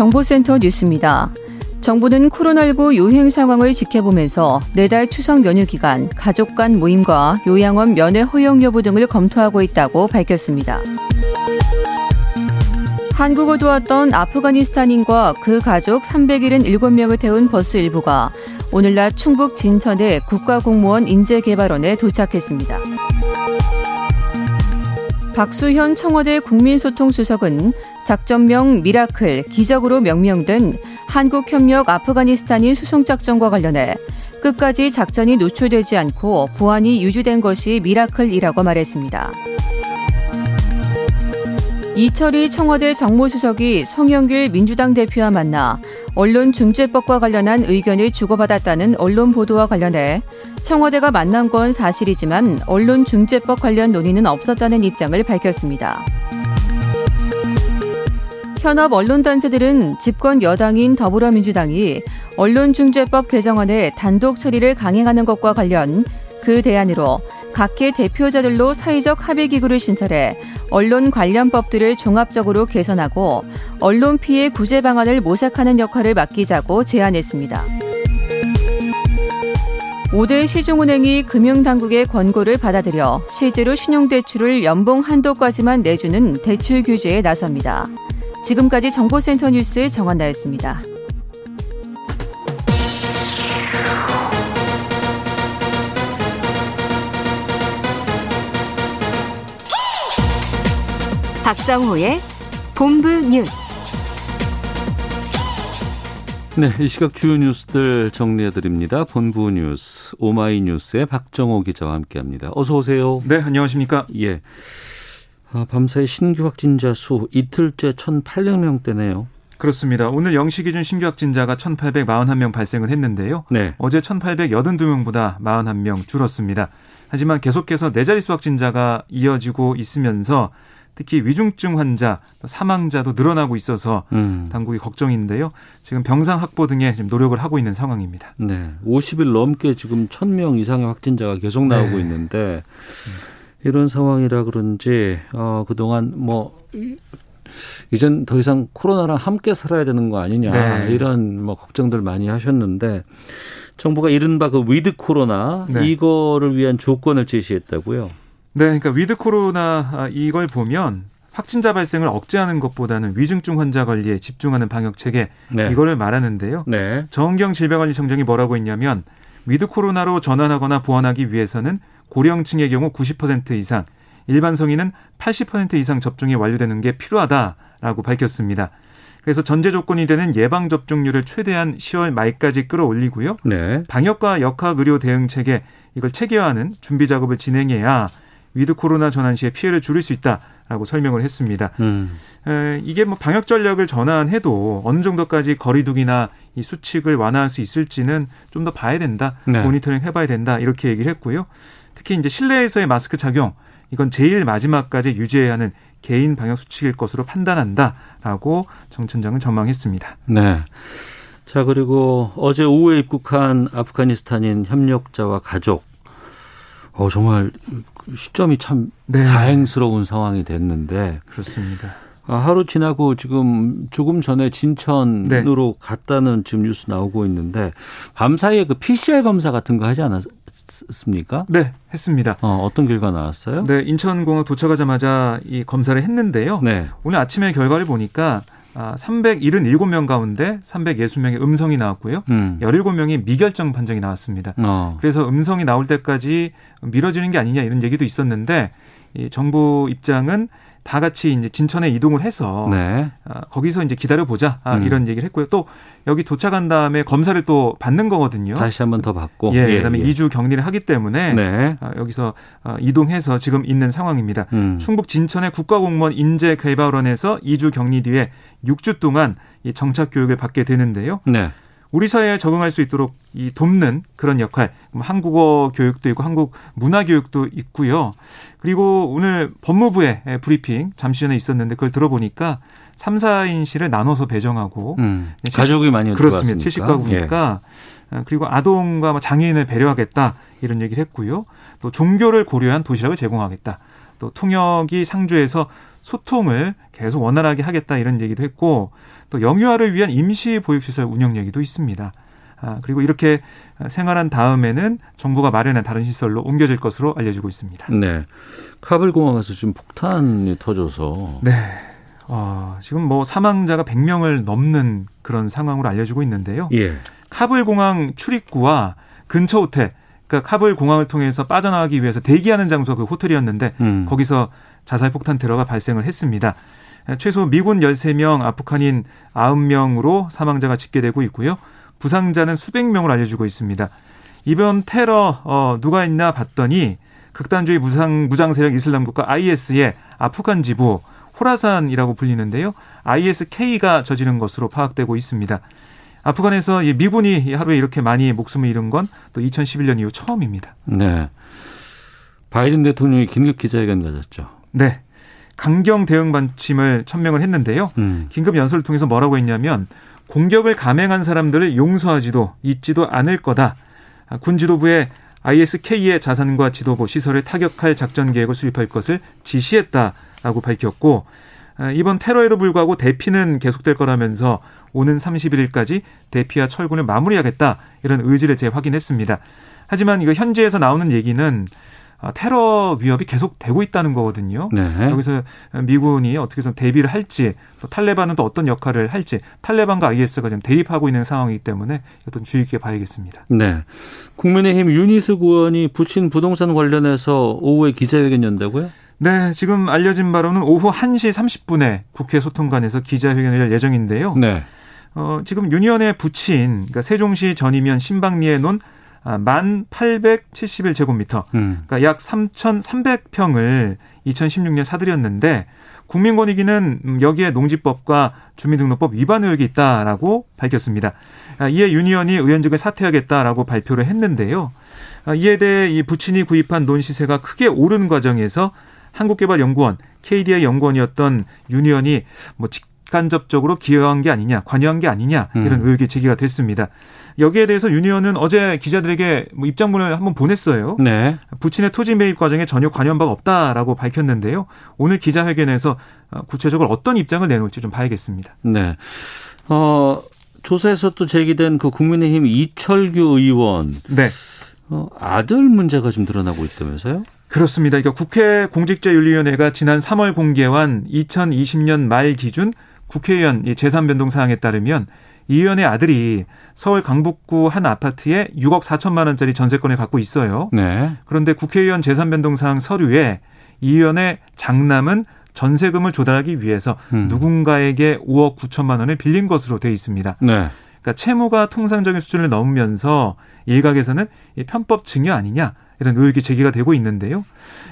정보센터 뉴스입니다. 정부는 코로나19 유행 상황을 지켜보면서 내달 추석 연휴 기간 가족 간 모임과 요양원 면회 허용 여부 등을 검토하고 있다고 밝혔습니다. 한국어도 왔던 아프가니스탄인과 그 가족 377명을 태운 버스 일부가 오늘 낮 충북 진천의 국가공무원 인재개발원에 도착했습니다. 박수현 청와대 국민소통수석은 작전명 miracle 기적으로 명명된 한국협력 아프가니스탄인 수송작전과 관련해 끝까지 작전이 노출되지 않고 보안이 유지된 것이 miracle이라고 말했습니다. 이철희 청와대 정무수석이 송영길 민주당 대표와 만나 언론중재법과 관련한 의견을 주고받았다는 언론 보도와 관련해 청와대가 만난 건 사실이지만 언론중재법 관련 논의는 없었다는 입장을 밝혔습니다. 현업 언론단체들은 집권 여당인 더불어민주당이 언론중재법 개정안의 단독 처리를 강행하는 것과 관련 그 대안으로 각계 대표자들로 사회적 합의기구를 신설해 언론 관련 법들을 종합적으로 개선하고 언론 피해 구제 방안을 모색하는 역할을 맡기자고 제안했습니다. 5대 시중은행이 금융당국의 권고를 받아들여 실제로 신용대출을 연봉 한도까지만 내주는 대출 규제에 나섭니다. 지금까지 정보센터 뉴스 정한나였습니다. 박정호의 본부 뉴스. 네, 이 시각 주요 뉴스들 정리해 드립니다. 본부 뉴스 오마이뉴스의 박정호 기자와 함께합니다. 어서 오세요. 네, 안녕하십니까? 예. 아, 밤사이 신규 확진자 수 이틀째 1,800명대네요. 그렇습니다. 오늘 0시 기준 신규 확진자가 1,841명 발생을 했는데요. 네. 어제 1,882명보다 41명 줄었습니다. 하지만 계속해서 네 자릿수 확진자가 이어지고 있으면서 특히 위중증 환자, 사망자도 늘어나고 있어서 음. 당국이 걱정인데요. 지금 병상 확보 등에 지금 노력을 하고 있는 상황입니다. 네. 50일 넘게 지금 1000명 이상의 확진자가 계속 나오고 네. 있는데 이런 상황이라 그런지 어 그동안 뭐 이젠 더 이상 코로나랑 함께 살아야 되는 거 아니냐 네. 이런 뭐 걱정들 많이 하셨는데 정부가 이른바 그 with 코로나 네. 이거를 위한 조건을 제시했다고요. 네, 그러니까 with 코로나 아, 이걸 보면 확진자 발생을 억제하는 것보다는 위중증 환자 관리에 집중하는 방역 체계 네. 이거를 말하는데요. 네. 정은경 질병관리청장이 뭐라고 했냐면 with 코로나로 전환하거나 보완하기 위해서는 고령층의 경우 90% 이상, 일반 성인은 80% 이상 접종이 완료되는 게 필요하다라고 밝혔습니다. 그래서 전제 조건이 되는 예방 접종률을 최대한 10월 말까지 끌어올리고요. 네. 방역과 역학 의료 대응 체계 이걸 체계화하는 준비 작업을 진행해야 위드 코로나 전환 시에 피해를 줄일 수 있다라고 설명을 했습니다. 음. 에, 이게 뭐 방역 전략을 전환해도 어느 정도까지 거리두기나 이 수칙을 완화할 수 있을지는 좀 더 봐야 된다. 네. 모니터링 해봐야 된다. 이렇게 얘기를 했고요. 특히 이제 실내에서의 마스크 착용 이건 제일 마지막까지 유지해야 하는 개인 방역 수칙일 것으로 판단한다라고 정 천장은 전망했습니다. 네. 자, 그리고 어제 오후에 입국한 아프가니스탄인 협력자와 가족. 어, 정말 시점이 참 네. 다행스러운 상황이 됐는데 그렇습니다. 아, 하루 지나고 지금 조금 전에 진천으로 갔다는 지금 뉴스 나오고 있는데 밤 사이에 그 PCR 검사 같은 거 하지 않았습니까? 네, 했습니다. 어, 어떤 결과 나왔어요? 네, 인천공항 도착하자마자 이 검사를 했는데요. 네. 오늘 아침에 결과를 보니까 아, 377명 가운데 360명의 음성이 나왔고요. 음. 17명이 미결정 판정이 나왔습니다. 어. 그래서 음성이 나올 때까지 미뤄지는 게 아니냐 이런 얘기도 있었는데 이 정부 입장은 다 같이 이제 진천에 이동을 해서 네. 아, 거기서 이제 기다려 보자 아, 음. 이런 얘기를 했고요. 또 여기 도착한 다음에 검사를 또 받는 거거든요. 다시 한 번 더 받고 예, 예 그다음에 예. 2주 격리를 하기 때문에 네. 아, 여기서 아, 이동해서 지금 있는 상황입니다. 음. 충북 진천의 국가공무원 인재 개발원에서 2주 격리 뒤에 6주 동안 이 정착 교육을 받게 되는데요. 네. 우리 사회에 적응할 수 있도록 이 돕는 그런 역할, 뭐 한국어 교육도 있고 한국 문화 교육도 있고요. 그리고 오늘 법무부의 브리핑 잠시 전에 있었는데 그걸 들어보니까 3, 4인실을 나눠서 배정하고 음, 가족이 많이 그렇습니다. 70가구니까 예. 그리고 아동과 뭐 장애인을 배려하겠다 이런 얘기를 했고요. 또 종교를 고려한 도시락을 제공하겠다. 또 통역이 상주에서 소통을 계속 원활하게 하겠다 이런 얘기도 했고 또 영유아를 위한 임시 보육시설 운영 얘기도 있습니다. 아, 그리고 이렇게 생활한 다음에는 정부가 마련한 다른 시설로 옮겨질 것으로 알려지고 있습니다. 네. 카불 공항에서 지금 폭탄이 터져서 네. 어, 지금 뭐 사망자가 100명을 넘는 그런 상황으로 알려지고 있는데요. 예. 카불 공항 출입구와 근처 호텔 그러니까 카불 공항을 통해서 빠져나가기 위해서 대기하는 장소가 그 호텔이었는데 음. 거기서 자살 폭탄 테러가 발생을 했습니다. 최소 미군 13명, 아프간인 90명으로 사망자가 집계되고 있고요. 부상자는 수백 명으로 알려지고 있습니다. 이번 테러 어, 누가 있나 봤더니 극단주의 무상 무장 세력 이슬람 국가 IS의 아프간 지부 호라산이라고 불리는데요. ISK가 저지른 것으로 파악되고 있습니다. 아프간에서 미군이 하루에 이렇게 많이 목숨을 잃은 건 또 2011년 이후 처음입니다. 네. 바이든 대통령이 긴급 기자회견 가졌죠. 네. 강경 대응 방침을 천명을 했는데요. 음. 긴급 연설을 통해서 뭐라고 했냐면 공격을 감행한 사람들을 용서하지도 잊지도 않을 거다. 군 지도부에 ISK의 자산과 지도부 시설을 타격할 작전 계획을 수립할 것을 지시했다라고 밝혔고 이번 테러에도 불구하고 대피는 계속될 거라면서 오는 31일까지 대피와 철군을 마무리하겠다 이런 의지를 재확인했습니다. 하지만 이거 현지에서 나오는 얘기는 아, 테러 위협이 계속 되고 있다는 거거든요. 네. 여기서 미군이 어떻게 좀 대비를 할지 또 탈레반은 또 어떤 역할을 할지 탈레반과 IS가 지금 대립하고 있는 상황이기 때문에 어떤 주의 깊게 봐야겠습니다. 네. 국민의힘 유니스 의원이 부친 부동산 관련해서 오후에 기자회견 연다고요? 네, 지금 알려진 바로는 오후 1시 30분에 국회 소통관에서 기자회견을 열 예정인데요. 네. 어, 지금 유니언에 붙인 그러니까 세종시 전이면 신방리에 놓은 아, 만 871제곱미터, 음. 그러니까 약 3,300평을 2016년 사들였는데 국민권익위는 여기에 농지법과 주민등록법 위반 의혹이 있다라고 밝혔습니다. 아, 이에 유니언이 의원직을 사퇴하겠다라고 발표를 했는데요. 아, 이에 대해 이 부친이 구입한 논 시세가 크게 오른 과정에서 한국개발연구원 KDI 연구원이었던 윤 의원이 뭐 직간접적으로 기여한 게 아니냐, 관여한 게 아니냐 이런 음. 의혹이 제기가 됐습니다. 여기에 대해서 윤 의원은 어제 기자들에게 뭐 입장문을 한번 보냈어요. 네. 부친의 토지 매입 과정에 전혀 관여한 바가 없다라고 밝혔는데요. 오늘 기자회견에서 어, 구체적으로 어떤 입장을 내놓을지 좀 봐야겠습니다. 네. 어, 조사에서 또 제기된 그 국민의힘 이철규 의원. 네. 어, 아들 문제가 좀 드러나고 있다면서요? 그렇습니다. 그러니까 국회 공직자윤리위원회가 지난 3월 공개한 2020년 말 기준 국회의원 재산 변동 사항에 따르면 이 의원의 아들이 서울 강북구 한 아파트에 6억 4천만 원짜리 전세권을 갖고 있어요. 네. 그런데 국회의원 재산 변동 사항 서류에 이 의원의 장남은 전세금을 조달하기 위해서 음. 누군가에게 5억 9천만 원을 빌린 것으로 돼 있습니다. 네. 그러니까 채무가 통상적인 수준을 넘으면서 일각에서는 편법 증여 아니냐 이런 의혹이 제기가 되고 있는데요.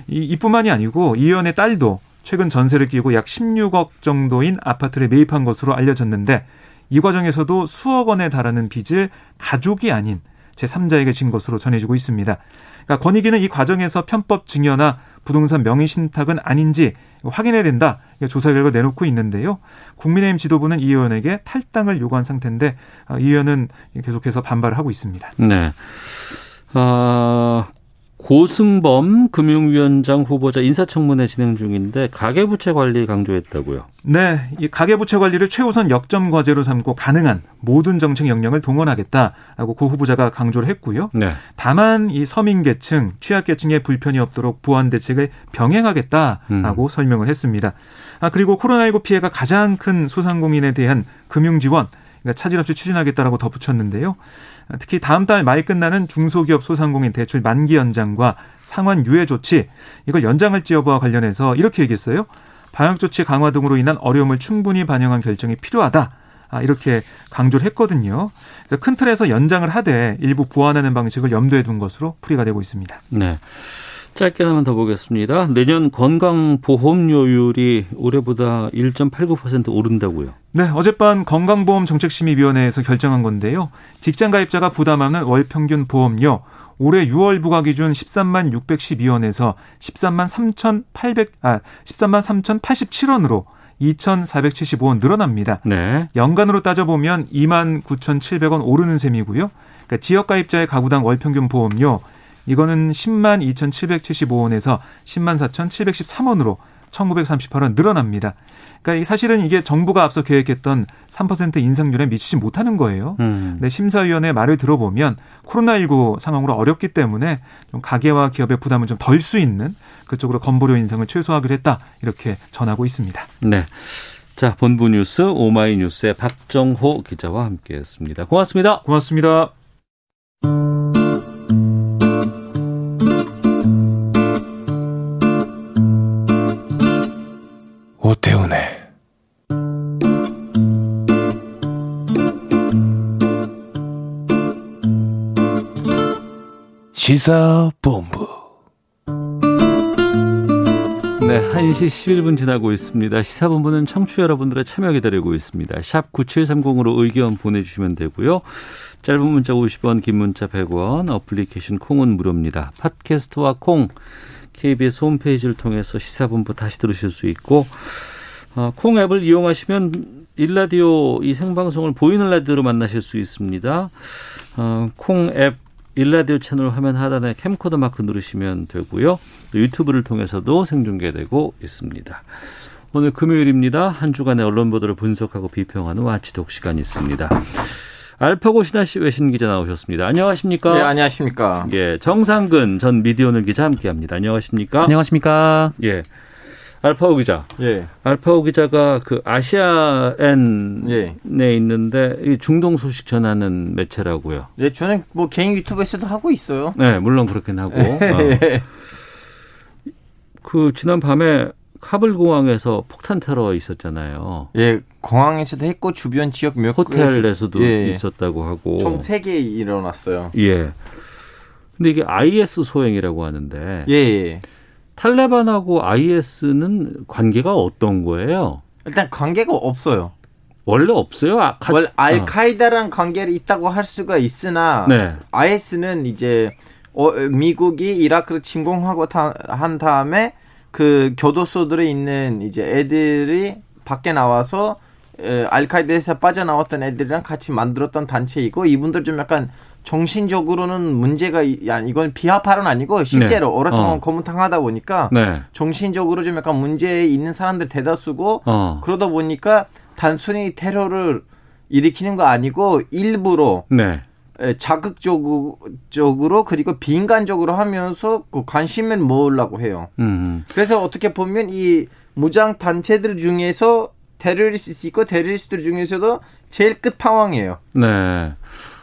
이, 이뿐만이 아니고 이 의원의 딸도 최근 전세를 끼고 약 16억 정도인 아파트를 매입한 것으로 알려졌는데 이 과정에서도 수억 원에 달하는 빚을 가족이 아닌 제3자에게 진 것으로 전해지고 있습니다. 그러니까 권익위는 이 과정에서 편법 증여나 부동산 명의 신탁은 아닌지 확인해야 된다. 조사 결과 내놓고 있는데요. 국민의힘 지도부는 이 의원에게 탈당을 요구한 상태인데 어, 이 의원은 계속해서 반발을 하고 있습니다. 네. 어, 고승범 금융위원장 후보자 인사청문회 진행 중인데 가계부채 관리 강조했다고요. 네, 이 가계부채 관리를 최우선 역점 과제로 삼고 가능한 모든 정책 역량을 동원하겠다라고 고 후보자가 강조를 했고요. 네. 다만 이 서민 계층, 취약 계층에 불편이 없도록 보완 대책을 병행하겠다라고 음. 설명을 했습니다. 아 그리고 코로나19 피해가 가장 큰 소상공인에 대한 금융 지원 그러니까 차질 없이 추진하겠다라고 덧붙였는데요. 특히 다음 달 말 끝나는 중소기업 소상공인 대출 만기 연장과 상환 유예 조치 이걸 연장할지 여부와 관련해서 이렇게 얘기했어요. 방역 조치 강화 등으로 인한 어려움을 충분히 반영한 결정이 필요하다. 아, 이렇게 강조를 했거든요. 그래서 큰 틀에서 연장을 하되 일부 보완하는 방식을 염두에 둔 것으로 풀이가 되고 있습니다. 네. 짧게 하나만 더 보겠습니다. 내년 건강보험료율이 올해보다 1.89% 오른다고요. 네, 어젯밤 건강보험정책심의위원회에서 결정한 건데요. 직장가입자가 부담하는 월 평균 보험료 올해 6월 부과 기준 13만 612원에서 13만 3,800 아, 13만 3,087원으로 2,475원 늘어납니다. 네. 연간으로 따져보면 2만 9,700원 오르는 셈이고요. 그러니까 지역가입자의 가구당 월평균 보험료 이거는 10만 2,775원에서 10만 4,713원으로 1,938원 늘어납니다. 그러니까 사실은 이게 정부가 앞서 계획했던 3% 인상률에 미치지 못하는 거예요. 음. 근 심사위원회 말을 들어보면 코로나19 상황으로 어렵기 때문에 좀 가계와 기업의 부담을 좀 덜 수 있는 그쪽으로 건보료 인상을 최소화하기로 했다. 이렇게 전하고 있습니다. 네. 자, 본부 뉴스 오마이뉴스의 박정호 기자와 함께했습니다. 고맙습니다. 고맙습니다. 오태훈의 시사본부 네, 1시 11분 지나고 있습니다. 시사본부는 청취 여러분들의 참여 기다리고 있습니다. 샵 9730으로 의견 보내주시면 되고요. 짧은 문자 50원, 긴 문자 100원, 어플리케이션 콩은 무료입니다. 팟캐스트와 콩, KBS 홈페이지를 통해서 시사본부 다시 들으실 수 있고 어, 콩 앱을 이용하시면 일라디오 이 생방송을 보이는 라디오로 만나실 수 있습니다. 어, 콩앱 일라디오 채널 화면 하단에 캠코더 마크 누르시면 되고요. 유튜브를 통해서도 생중계되고 있습니다. 오늘 금요일입니다. 한 주간의 언론 보도를 분석하고 비평하는 와치독 시간이 있습니다. 알파고 신하 씨 외신 기자 나오셨습니다. 안녕하십니까? 네, 안녕하십니까? 예, 정상근 전 미디어오늘 기자 함께합니다. 안녕하십니까? 안녕하십니까? 예. 알파오 기자. 예. 알파오 기자가 그 아시아엔에 예. 있는데 중동 소식 전하는 매체라고요. 네, 저는 뭐 개인 유튜브에서도 하고 있어요. 네, 물론 그렇긴 하고. 어. 그 지난 밤에 카불 공항에서 폭탄 테러 있었잖아요. 예, 공항에서도 했고 주변 지역 몇 호텔에서도 예, 있었다고 하고 총 세 개 일어났어요. 예. 근데 이게 IS 소행이라고 하는데 예, 예. 탈레반하고 IS는 관계가 어떤 거예요? 일단 관계가 없어요. 원래 없어요. 아, 가... 원래 알카이다랑 어. 관계를 있다고 할 수가 있으나 네. IS는 이제 어, 미국이 이라크를 침공하고 다, 한 다음에 그 교도소들에 있는 이제 애들이 밖에 나와서 에, 알카이다에서 빠져나왔던 애들이랑 같이 만들었던 단체이고 이분들 좀 약간 정신적으로는 문제가 이건 비하파는 아니고 실제로 네. 오랫동안 어. 고문당하다 보니까 네. 정신적으로 좀 약간 문제 있는 사람들 대다수고 어. 그러다 보니까 단순히 테러를 일으키는 거 아니고 일부러 네. 자극적으로 그리고 비인간적으로 하면서 그 관심을 모으려고 해요. 음. 그래서 어떻게 보면 이 무장 단체들 중에서 테러리스트 있고 테러리스트 중에서도 제일 끝판왕이에요. 네.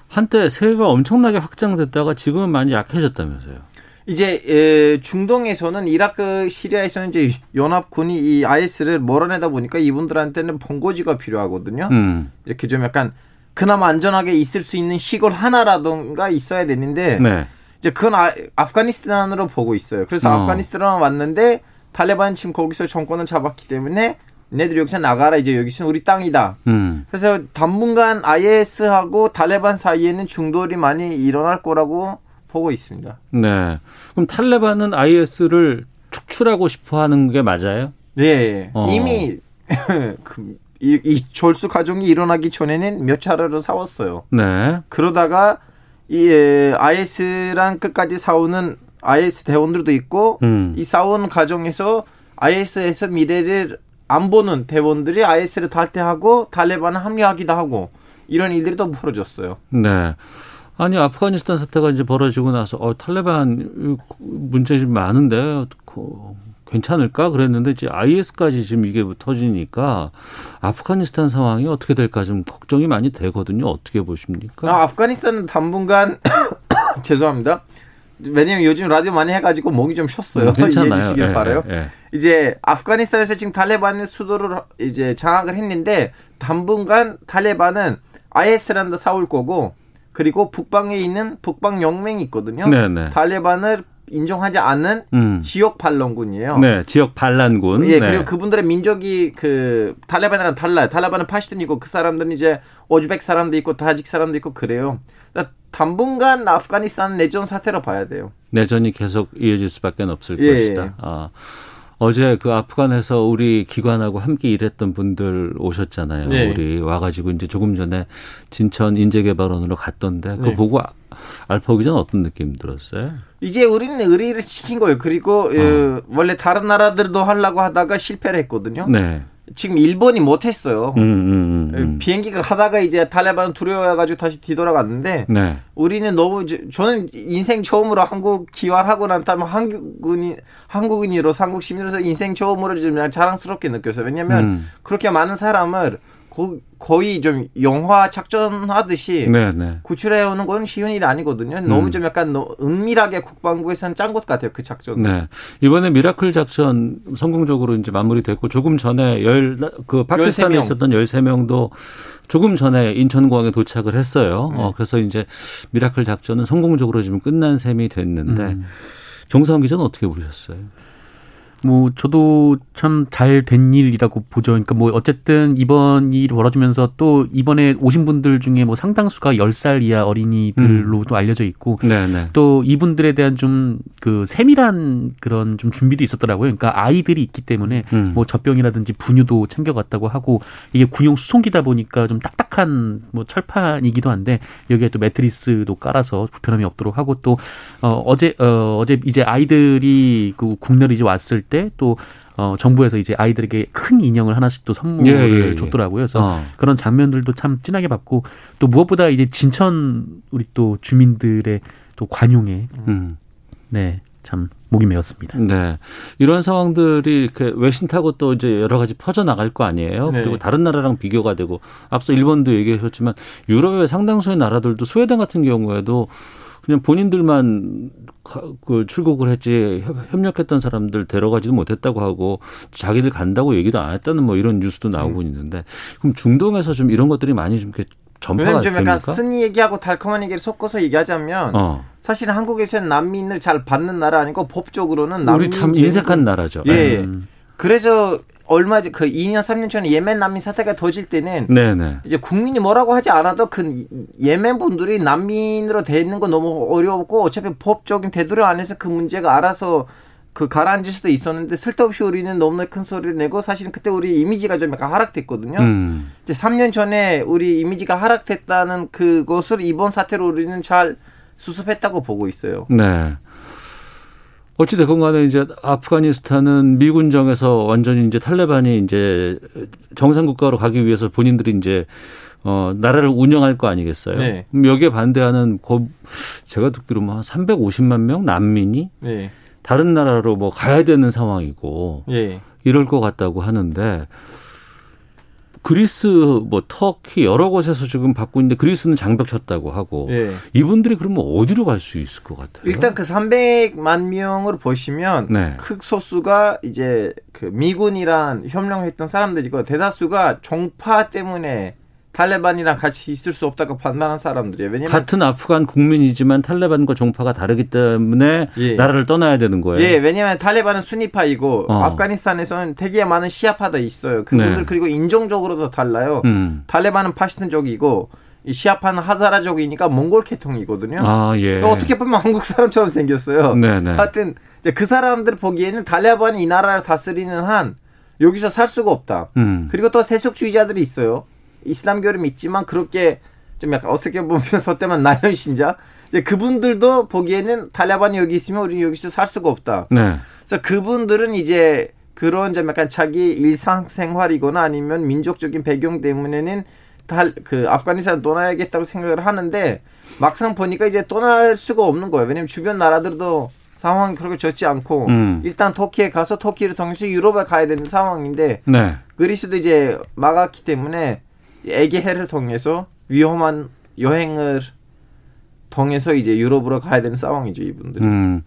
한때 세계가 엄청나게 확장됐다가 지금은 많이 약해졌다면서요. 이제 에, 중동에서는 이라크, 시리아에서는 이제 연합군이 이 IS를 몰아내다 보니까 이분들한테는 본고지가 필요하거든요. 음. 이렇게 좀 약간 그나마 안전하게 있을 수 있는 시골 하나라던가 있어야 되는데 네. 이제 그건 아, 아프가니스탄으로 보고 있어요. 그래서 어. 아프가니스탄 왔는데 탈레반 지금 거기서 정권을 잡았기 때문에 얘네들 여기서 나가라 이제 여기서 우리 땅이다. 음. 그래서 당분간 IS하고 탈레반 사이에는 중돌이 많이 일어날 거라고 보고 있습니다. 네. 그럼 탈레반은 IS를 축출하고 싶어 하는 게 맞아요? 네. 어. 이미 그, 이, 이 졸수 과정이 일어나기 전에는 몇 차례로 싸웠어요. 네. 그러다가 이 IS랑 끝까지 싸우는 IS 대원들도 있고 음. 이 싸우는 과정에서 IS에서 미래를 안 보는 대원들이 IS를 탈퇴하고 탈레반을 합류하기도 하고 이런 일들이 또 벌어졌어요. 네. 아니 아프가니스탄 사태가 이제 벌어지고 나서 어 탈레반 문제 좀 많은데 괜찮을까 그랬는데 이제 IS까지 지금 이게 터지니까 아프가니스탄 상황이 어떻게 될까 좀 걱정이 많이 되거든요. 어떻게 보십니까? 아, 아프가니스탄은 당분간 죄송합니다. 왜냐면 요즘 라디오 많이 해가지고 목이 좀 쉬었어요. 음, 괜찮아요. 이해해 주시길 예, 바래요. 예, 예. 이제 아프가니스탄에서 지금 탈레반의 수도를 이제 장악을 했는데 당분간 탈레반은 IS란도 싸울 거고 그리고 북방에 있는 북방 영맹이 있거든요. 네 네. 탈레반을 인정하지 않은 음. 지역 반란군이에요. 네, 지역 반란군. 예, 네. 그리고 그분들의 민족이 그 탈레반이랑 달라요. 탈레반은 파시스트이고 그 사람들은 이제 오즈벡 사람도 있고 타직 사람도 있고 그래요. 그러니까 당분간 아프가니스탄 내전 사태로 봐야 돼요. 내전이 계속 이어질 수밖에 없을 예. 것이다. 아. 어 제 그 아프간에서 우리 기관하고 함께 일했던 분들 오셨잖아요. 네. 우리 와가지고 이제 조금 전에 진천 인재개발원으로 갔던데 그거 네. 보고 알파 오기 전 어떤 느낌 들었어요? 이제 우리는 의리를 지킨 거예요. 그리고 어. 어, 원래 다른 나라들도 하려고 하다가 실패를 했거든요. 네. 지금 일본이 못했어요. 음, 음, 음, 음. 비행기가 가다가 이제 탈레반 두려워해가지고 다시 뒤돌아갔는데 네. 우리는 너무 저는 인생 처음으로 한국 귀화하고 난 다음에 한국인이 한국인으로 한국 시민으로서 인생 처음으로 좀 자랑스럽게 느꼈어요. 왜냐하면 음. 그렇게 많은 사람을 거, 거의 좀 영화 작전하듯이 네, 네. 구출해오는 건 쉬운 일이 아니거든요. 너무 음. 좀 약간 은밀하게 국방부에서는 짠 것 같아요. 그 작전. 네. 이번에 미라클 작전 성공적으로 이제 마무리됐고 조금 전에 열 그 파키스탄에 13명. 있었던 13명도 조금 전에 인천공항에 도착을 했어요. 네. 어, 그래서 이제 미라클 작전은 성공적으로 지금 끝난 셈이 됐는데 음. 정상근 기자는 어떻게 보셨어요? 뭐 저도 참 잘 된 일이라고 보죠. 그러니까 뭐 어쨌든 이번 일이 벌어지면서 또 이번에 오신 분들 중에 뭐 상당수가 10살 이하 어린이들로도 음. 알려져 있고 네네. 네. 또 이분들에 대한 좀 그 세밀한 그런 좀 준비도 있었더라고요. 그러니까 아이들이 있기 때문에 음. 뭐 젖병이라든지 분유도 챙겨갔다고 하고 이게 군용 수송기다 보니까 좀 딱딱한 뭐 철판이기도 한데 여기에 또 매트리스도 깔아서 불편함이 없도록 하고 또 어, 어제 어, 어제 이제 아이들이 그 국내로 이제 왔을 때때 또 어, 정부에서 이제 아이들에게 큰 인형을 하나씩 또 선물을 예, 예, 예. 줬더라고요. 그래서 어. 그런 장면들도 참 진하게 봤고 또 무엇보다 이제 진천 우리 또 주민들의 또 관용에 음. 네. 참 목이 메었습니다. 네. 이런 상황들이 이렇게 외신 타고 또 이제 여러 가지 퍼져 나갈 거 아니에요. 네. 그리고 다른 나라랑 비교가 되고 앞서 일본도 얘기하셨지만 유럽의 상당수의 나라들도 스웨덴 같은 경우에도 그냥 본인들만 그 출국을 했지 협력했던 사람들 데려가지도 못했다고 하고 자기들 간다고 얘기도 안 했다는 뭐 이런 뉴스도 나오고 음. 있는데 그럼 중동에서 좀 이런 것들이 많이 좀 이렇게 전파가 좀 약간 쓴 얘기하고 달콤한 얘기를 섞어서 얘기하자면 어. 사실 한국에서는 난민을 잘 받는 나라 아니고 법적으로는 난민 우리 참 인색한 나라죠. 예. 음. 그래서 얼마 그 2년 3년 전에 예멘 난민 사태가 터질 때는 네네. 이제 국민이 뭐라고 하지 않아도 그 예멘 분들이 난민으로 돼 있는 거 너무 어려웠고 어차피 법적인 대도료 안에서 그 문제가 알아서 그 가라앉을 수도 있었는데 쓸데없이 우리는 너무나 큰 소리를 내고 사실은 그때 우리 이미지가 좀 약간 하락됐거든요. 음. 이제 3년 전에 우리 이미지가 하락됐다는 그것을 이번 사태로 우리는 잘 수습했다고 보고 있어요. 네. 어찌됐건 간에 이제 아프가니스탄은 미군정에서 완전히 이제 탈레반이 이제 정상국가로 가기 위해서 본인들이 이제 어, 나라를 운영할 거 아니겠어요? 네. 그럼 여기에 반대하는 고, 제가 듣기로는 한 350만 명 난민이 네. 다른 나라로 뭐 가야 되는 상황이고 네. 이럴 것 같다고 하는데 그리스 뭐 터키 여러 곳에서 지금 받고 있는데 그리스는 장벽 쳤다고 하고 예. 이분들이 그러면 어디로 갈 수 있을 것 같아요? 일단 그 300만 명을 보시면 네. 극소수가 이제 그 미군이란 협력했던 사람들이고 대다수가 종파 때문에 탈레반이랑 같이 있을 수 없다고 판단한 사람들이에요. 왜냐면 같은 아프간 국민이지만 탈레반과 종파가 다르기 때문에 예. 나라를 떠나야 되는 거예요. 예, 왜냐하면 탈레반은 순위파이고 어. 아프가니스탄에서는 되게 많은 시아파도 있어요. 그분들 네. 그리고 인종적으로도 달라요. 음. 탈레반은 파시스트족이고 이 시아파는 하자라족이니까 몽골 계통이거든요. 아, 예. 어떻게 보면 한국 사람처럼 생겼어요. 네네. 네. 하여튼 이제 그 사람들 보기에는 탈레반이 이 나라를 다스리는 한 여기서 살 수가 없다. 음. 그리고 또 세속주의자들이 있어요. 이슬람교를 믿지만 그렇게 좀 약간 어떻게 보면 서 때만 나연 신자 이제 그분들도 보기에는 탈레반이 여기 있으면 우리 여기서 살 수가 없다. 네. 그래서 그분들은 이제 그런 좀 약간 자기 일상생활이거나 아니면 민족적인 배경 때문에는 달그 아프가니스탄 떠나야겠다고 생각을 하는데 막상 보니까 이제 떠날 수가 없는 거예요. 왜냐면 주변 나라들도 상황이 그렇게 좋지 않고 음. 일단 터키에 가서 터키를 통해서 유럽에 가야 되는 상황인데 네. 그리스도 이제 막았기 때문에 애기 해를 통해서 위험한 여행을 통해서 이제 유럽으로 가야 되는 상황이죠 이분들. 음.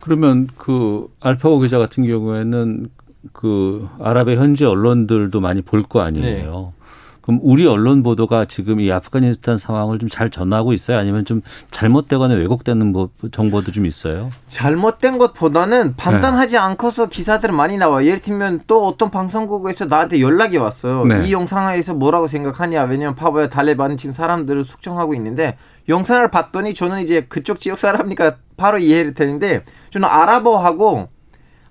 그러면 그 알파고 기자 같은 경우에는 그 아랍의 현지 언론들도 많이 볼 거 아니에요. 네. 그럼 우리 언론 보도가 지금 이 아프가니스탄 상황을 좀 잘 전하고 있어요? 아니면 좀 잘못되거나 왜곡되는 뭐 정보도 좀 있어요? 잘못된 것보다는 판단하지 네. 않고서 기사들 많이 나와요. 예를 들면 또 어떤 방송국에서 나한테 연락이 왔어요. 네. 이 영상에서 뭐라고 생각하냐? 왜냐면 파워야 달레반 지금 사람들을 숙청하고 있는데 영상을 봤더니 저는 이제 그쪽 지역 사람이니까 바로 이해를 되는데 저는 아랍어하고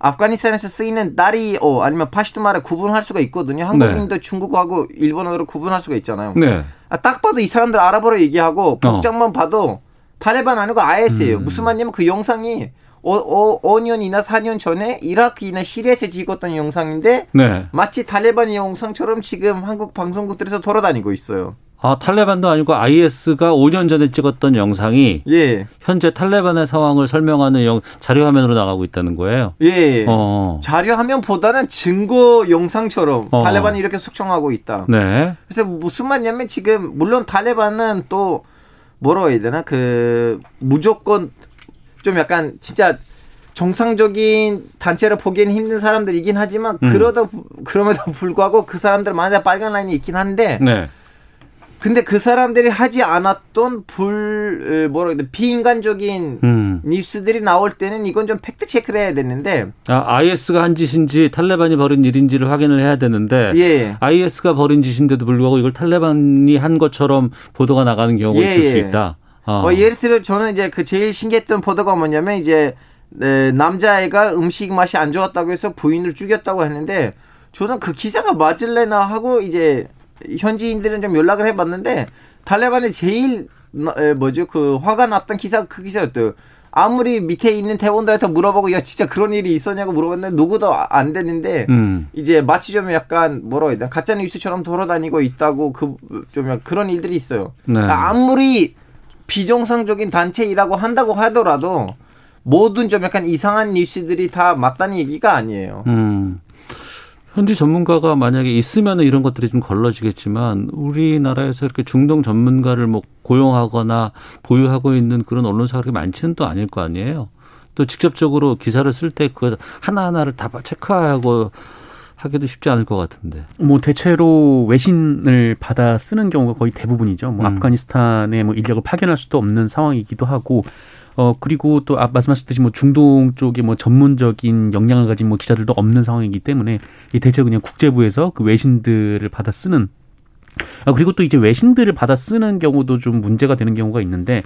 아프가니스탄에서 쓰이는 다리어 아니면 파시투말을 구분할 수가 있거든요. 한국인도 네. 중국어하고 일본어로 구분할 수가 있잖아요. 네. 아, 딱 봐도 이 사람들 아랍어로 얘기하고 복장만 어. 봐도 탈레반 아니고 IS예요. 음. 무슨 말이냐면 그 영상이 어, 어, 5년이나 4년 전에 이라크이나 시리아에서 찍었던 영상인데 네. 마치 탈레반 영상처럼 지금 한국 방송국들에서 돌아다니고 있어요. 아, 탈레반도 아니고 IS가 5년 전에 찍었던 영상이 예. 현재 탈레반의 상황을 설명하는 영, 자료 화면으로 나가고 있다는 거예요. 예. 어. 자료 화면보다는 증거 영상처럼 어. 탈레반이 이렇게 숙청하고 있다. 네. 그래서 무슨 말이냐면 지금 물론 탈레반은 또 뭐라고 해야 되나 그 무조건 좀 약간 진짜 정상적인 단체를 보기에는 힘든 사람들이긴 하지만 음. 그러다 그럼에도 불구하고 그 사람들 만약 빨간 라인이 있긴 한데 네. 근데 그 사람들이 하지 않았던 불 뭐라 돼 비인간적인 음. 뉴스들이 나올 때는 이건 좀 팩트 체크를 해야 되는데 아 IS가 한 짓인지 탈레반이 벌인 일인지를 확인을 해야 되는데 예. IS가 벌인 짓인데도 불구하고 이걸 탈레반이 한 것처럼 보도가 나가는 경우가 예. 있을 수 예. 있다. 어. 어, 예를 들어 저는 이제 그 제일 신기했던 보도가 뭐냐면 이제 네, 남자애가 음식 맛이 안 좋았다고 해서 부인을 죽였다고 했는데 저는 그 기사가 맞을래나 하고 이제 현지인들은 좀 연락을 해봤는데 탈레반이 제일 뭐죠 그 화가 났던 기사가 그 기사였대요. 아무리 밑에 있는 대원들한테 물어보고 야 진짜 그런 일이 있었냐고 물어봤는데 누구도 안 되는데 음. 이제 마치 좀 약간 뭐라고 해야 되나 가짜 뉴스처럼 돌아다니고 있다고 그 좀 그런 일들이 있어요. 네. 그러니까 아무리 비정상적인 단체이라고 한다고 하더라도 모든 좀 약간 이상한 뉴스들이 다 맞다는 얘기가 아니에요. 음. 현지 전문가가 만약에 있으면 이런 것들이 좀 걸러지겠지만 우리나라에서 이렇게 중동 전문가를 뭐 고용하거나 보유하고 있는 그런 언론사가 그렇게 많지는 또 아닐 거 아니에요. 또 직접적으로 기사를 쓸 때 그 하나하나를 다 체크하고 하기도 쉽지 않을 것 같은데. 뭐 대체로 외신을 받아 쓰는 경우가 거의 대부분이죠. 뭐 음. 아프가니스탄에 뭐 인력을 파견할 수도 없는 상황이기도 하고 어 그리고 또 아, 말씀하셨듯이 뭐 중동 쪽에 뭐 전문적인 역량을 가진 뭐 기자들도 없는 상황이기 때문에 이 대체 그냥 국제부에서 그 외신들을 받아 쓰는 아 그리고 또 이제 외신들을 받아 쓰는 경우도 좀 문제가 되는 경우가 있는데 아,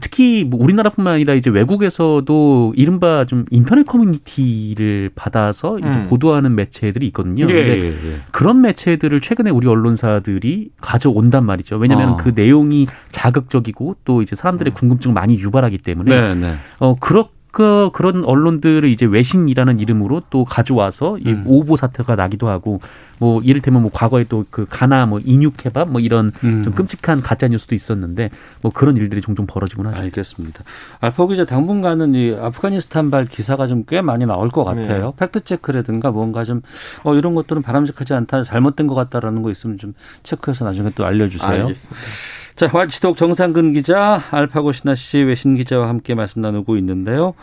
특히 뭐 우리나라뿐만 아니라 이제 외국에서도 이른바 좀 인터넷 커뮤니티를 받아서 이제 음. 보도하는 매체들이 있거든요. 예, 근데 예, 예. 그런 매체들을 최근에 우리 언론사들이 가져온단 말이죠. 왜냐하면 어. 그 내용이 자극적이고 또 이제 사람들의 음. 궁금증을 많이 유발하기 때문에 네, 네. 어 그렇 그 그런 언론들을 이제 외신이라는 이름으로 또 가져와서 이 음. 오보 사태가 나기도 하고 뭐 이를테면 뭐 과거에 또 그 가나 뭐 인육케밥 뭐 이런 음. 좀 끔찍한 가짜 뉴스도 있었는데 뭐 그런 일들이 종종 벌어지곤 하죠. 알겠습니다. 알파고 기자 당분간은 이 아프가니스탄발 기사가 좀 꽤 많이 나올 것 같아요. 네. 팩트 체크라든가 뭔가 좀 어 이런 것들은 바람직하지 않다, 잘못된 것 같다라는 거 있으면 좀 체크해서 나중에 또 알려주세요. 알겠습니다. 자, 워치독 정상근 기자, 알파고 시나씨 외신 기자와 함께 말씀 나누고 있는데요.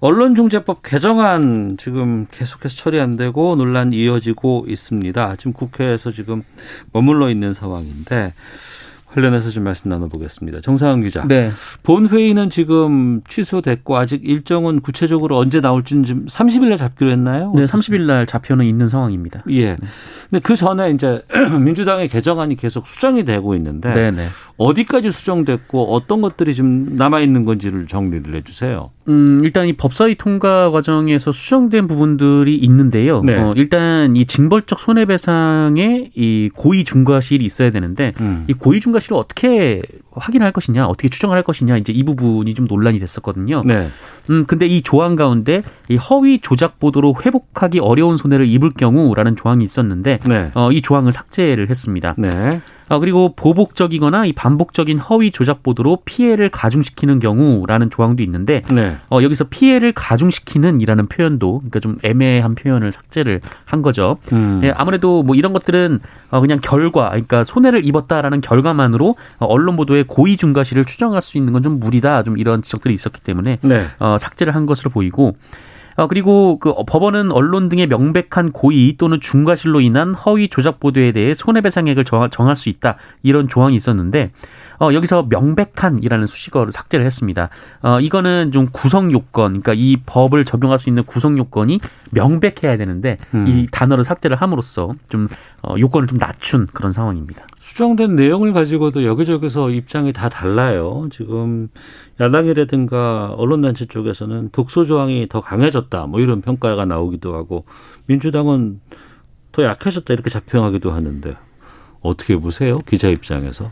언론중재법 개정안 지금 계속해서 처리 안 되고 논란 이어지고 있습니다. 지금 국회에서 지금 머물러 있는 상황인데 관련해서 좀 말씀 나눠보겠습니다. 정상훈 기자. 네. 본 회의는 지금 취소됐고 아직 일정은 구체적으로 언제 나올지는 지금 30일 날 잡기로 했나요? 네, 30일 날 잡혀는 있는 상황입니다. 예. 네. 근데 그 전에 이제 민주당의 개정안이 계속 수정이 되고 있는데 네네. 네. 어디까지 수정됐고 어떤 것들이 좀 남아 있는 건지를 정리를 해 주세요. 음, 일단 이 법사위 통과 과정에서 수정된 부분들이 있는데요. 네. 어, 일단 이 징벌적 손해배상에 이 고의 중과실이 있어야 되는데 음. 이 고의 중과실 을 어떻게 확인할 것이냐, 어떻게 추정할 것이냐 이제 이 부분이 좀 논란이 됐었거든요. 네. 음, 근데 이 조항 가운데 이 허위 조작 보도로 회복하기 어려운 손해를 입을 경우라는 조항이 있었는데 네. 어, 이 조항을 삭제를 했습니다. 네. 아, 그리고 보복적이거나 이 반복적인 허위 조작 보도로 피해를 가중시키는 경우라는 조항도 있는데 네. 어, 여기서 피해를 가중시키는이라는 표현도 그러니까 좀 애매한 표현을 삭제를 한 거죠. 음. 예, 아무래도 뭐 이런 것들은 어, 그냥 결과, 그러니까 손해를 입었다라는 결과만으로 언론 보도에 고의 중과실을 추정할 수 있는 건 좀 무리다. 좀 이런 지적들이 있었기 때문에 네. 어, 삭제를 한 것으로 보이고 어, 그리고 그 법원은 언론 등의 명백한 고의 또는 중과실로 인한 허위 조작 보도에 대해 손해배상액을 정할 수 있다. 이런 조항이 있었는데 어, 여기서 명백한이라는 수식어를 삭제를 했습니다. 어, 이거는 좀 구성 요건, 그러니까 이 법을 적용할 수 있는 구성 요건이 명백해야 되는데 음. 이 단어를 삭제를 함으로써 좀 어, 요건을 좀 낮춘 그런 상황입니다. 수정된 내용을 가지고도 여기저기서 입장이 다 달라요. 지금 야당이라든가 언론단체 쪽에서는 독소 조항이 더 강해졌다, 뭐 이런 평가가 나오기도 하고 민주당은 더 약해졌다 이렇게 자평하기도 하는데 어떻게 보세요 기자 입장에서?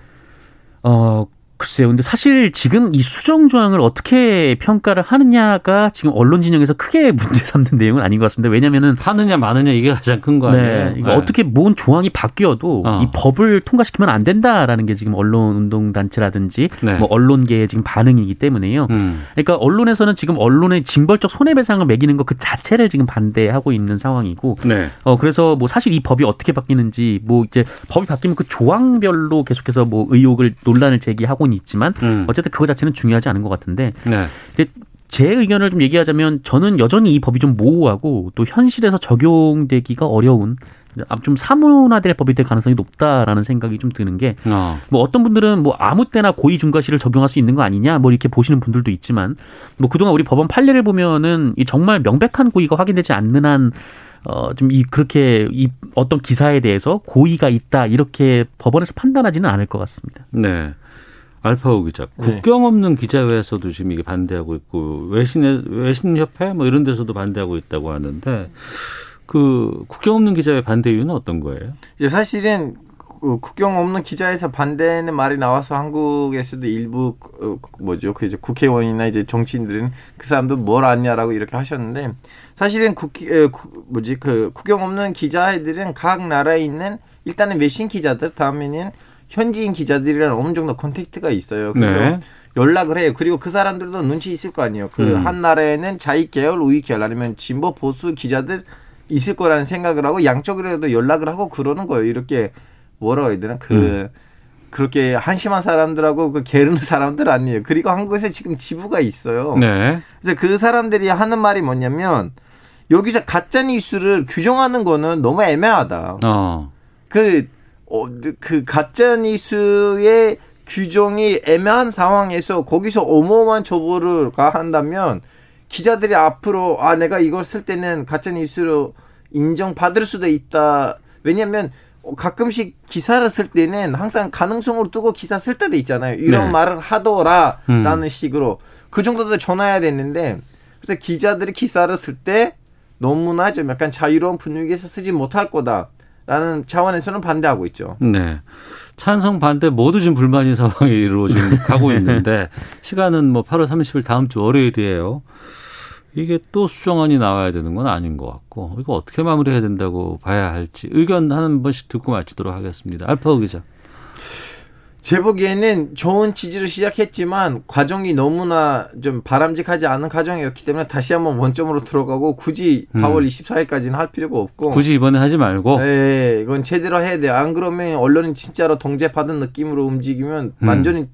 어, 글쎄요. 근데 사실 지금 이 수정 조항을 어떻게 평가를 하느냐가 지금 언론 진영에서 크게 문제 삼는 내용은 아닌 것 같습니다. 왜냐면은 하느냐 마느냐 이게 가장 큰 거 아니에요. 네. 이거 네. 어떻게 뭔 조항이 바뀌어도 어. 이 법을 통과시키면 안 된다라는 게 지금 언론 운동 단체라든지 네. 뭐 언론계의 지금 반응이기 때문에요. 음. 그러니까 언론에서는 지금 언론의 징벌적 손해배상을 매기는 것 그 자체를 지금 반대하고 있는 상황이고 네. 어 그래서 뭐 사실 이 법이 어떻게 바뀌는지 뭐 이제 법이 바뀌면 그 조항별로 계속해서 뭐 의혹을 논란을 제기하고 있지만 음. 어쨌든 그거 자체는 중요하지 않은 것 같은데 네. 제 의견을 좀 얘기하자면 저는 여전히 이 법이 좀 모호하고 또 현실에서 적용되기가 어려운 좀 사문화될 법이 될 가능성이 높다라는 생각이 좀 드는 게뭐 어. 뭐 어떤 분들은 뭐 아무 때나 고의 중과실을 적용할 수 있는 거 아니냐 뭐 이렇게 보시는 분들도 있지만 뭐 그동안 우리 법원 판례를 보면은 이 정말 명백한 고의가 확인되지 않는 한 어, 좀 이, 그렇게 이 어떤 기사에 대해서 고의가 있다, 이렇게 법원에서 판단하지는 않을 것 같습니다. 네. 알파오 기자, 네. 국경 없는 기자회에서도 지금 이게 반대하고 있고 외신의 외신 협회 뭐 이런 데서도 반대하고 있다고 하는데 그 국경 없는 기자회 반대 이유는 어떤 거예요? 이제 사실은 그 국경 없는 기자에서 반대는 말이 나와서 한국에서도 일부 어, 뭐죠 그 이제 국회의원이나 이제 정치인들은 그 사람도 뭘 아냐라고 이렇게 하셨는데 사실은 국 뭐지 그 국경 없는 기자들은 각 나라에 있는 일단은 외신 기자들 다음에는 현지인 기자들이랑 어느 정도 contact가 있어요. 그래서 네. 연락을 해요. 그리고 그 사람들도 눈치 있을 거 아니에요. 그 한 음. 나라에는 좌익 계열, 우익 계열 아니면 진보 보수 기자들 있을 거라는 생각을 하고 양쪽으로도 연락을 하고 그러는 거예요. 이렇게 뭐라고 해야 되나 그 음. 그렇게 한심한 사람들하고 그 게으르는 사람들 아니에요. 그리고 한국에서 지금 지부가 있어요. 네. 그래서 그 사람들이 하는 말이 뭐냐면 여기서 가짜 뉴스를 규정하는 거는 너무 애매하다. 어. 그 어, 그 가짜 뉴스의 규정이 애매한 상황에서 거기서 어마어마한 처벌을 가한다면 기자들이 앞으로 아 내가 이걸 쓸 때는 가짜 뉴스로 인정받을 수도 있다. 왜냐하면 가끔씩 기사를 쓸 때는 항상 가능성으로 두고 기사 쓸 때도 있잖아요. 이런 네. 말을 하더라라는 음. 식으로 그 정도도 전화해야 되는데 그래서 기자들이 기사를 쓸 때 너무나 좀 약간 자유로운 분위기에서 쓰지 못할 거다. 라는 차원에서는 반대하고 있죠. 네. 찬성 반대 모두 지금 불만인 상황으로 지금 가고 있는데 시간은 뭐 8월 30일 다음 주 월요일이에요. 이게 또 수정안이 나와야 되는 건 아닌 것 같고 이거 어떻게 마무리해야 된다고 봐야 할지 의견 한 번씩 듣고 마치도록 하겠습니다. 알파오 기자. 제 보기에는 좋은 취지로 시작했지만 과정이 너무나 좀 바람직하지 않은 과정이었기 때문에 다시 한번 원점으로 들어가고 굳이 음. 4월 24일까지는 할 필요가 없고 굳이 이번에 하지 말고 네, 이건 제대로 해야 돼요. 안 그러면 언론이 진짜로 동제받은 느낌으로 움직이면 음. 완전히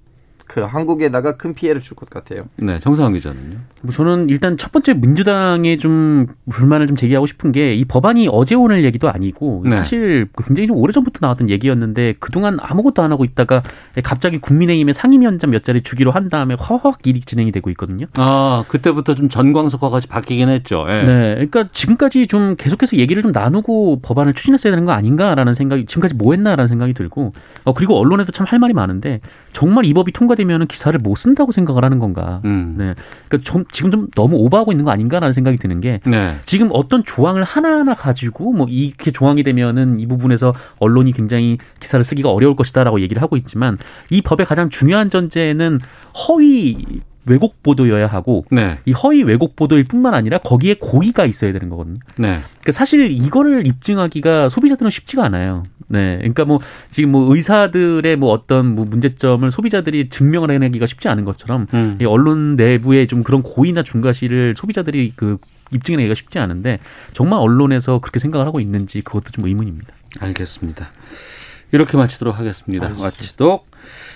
그 한국에다가 큰 피해를 줄 것 같아요. 네, 정상환 기자는요. 뭐 저는 일단 첫 번째 민주당에 좀 불만을 좀 제기하고 싶은 게 이 법안이 어제 오늘 얘기도 아니고 네. 사실 굉장히 좀 오래 전부터 나왔던 얘기였는데 그동안 아무것도 안 하고 있다가 갑자기 국민의힘의 상임위원장 몇 자리 주기로 한 다음에 화확 일이 진행이 되고 있거든요. 아 그때부터 좀 전광석화 같이 바뀌긴 했죠. 예. 네, 그러니까 지금까지 좀 계속해서 얘기를 좀 나누고 법안을 추진했어야 되는 거 아닌가라는 생각이 지금까지 뭐 했나라는 생각이 들고 어, 그리고 언론에도 참 할 말이 많은데 정말 이 법이 통과 되면 기사를 못 쓴다고 생각을 하는 건가. 음. 네. 그러니까 좀, 지금 좀 너무 오버하고 있는 거 아닌가라는 생각이 드는 게 네. 지금 어떤 조항을 하나하나 가지고 뭐 이렇게 조항이 되면은 이 부분에서 언론이 굉장히 기사를 쓰기가 어려울 것이다라고 얘기를 하고 있지만 이 법의 가장 중요한 전제는 허위 왜곡 보도여야 하고 네. 이 허위 왜곡 보도일 뿐만 아니라 거기에 고의가 있어야 되는 거거든요. 네. 그러니까 사실 이거를 입증하기가 소비자들은 쉽지가 않아요. 네. 그러니까 뭐 지금 뭐 의사들의 뭐 어떤 뭐 문제점을 소비자들이 증명을 해내기가 쉽지 않은 것처럼 음. 이 언론 내부에 좀 그런 고의나 중과실을 소비자들이 그 입증해내기가 쉽지 않은데 정말 언론에서 그렇게 생각을 하고 있는지 그것도 좀 의문입니다. 알겠습니다. 이렇게 마치도록 하겠습니다. 알겠습니다. 마치도록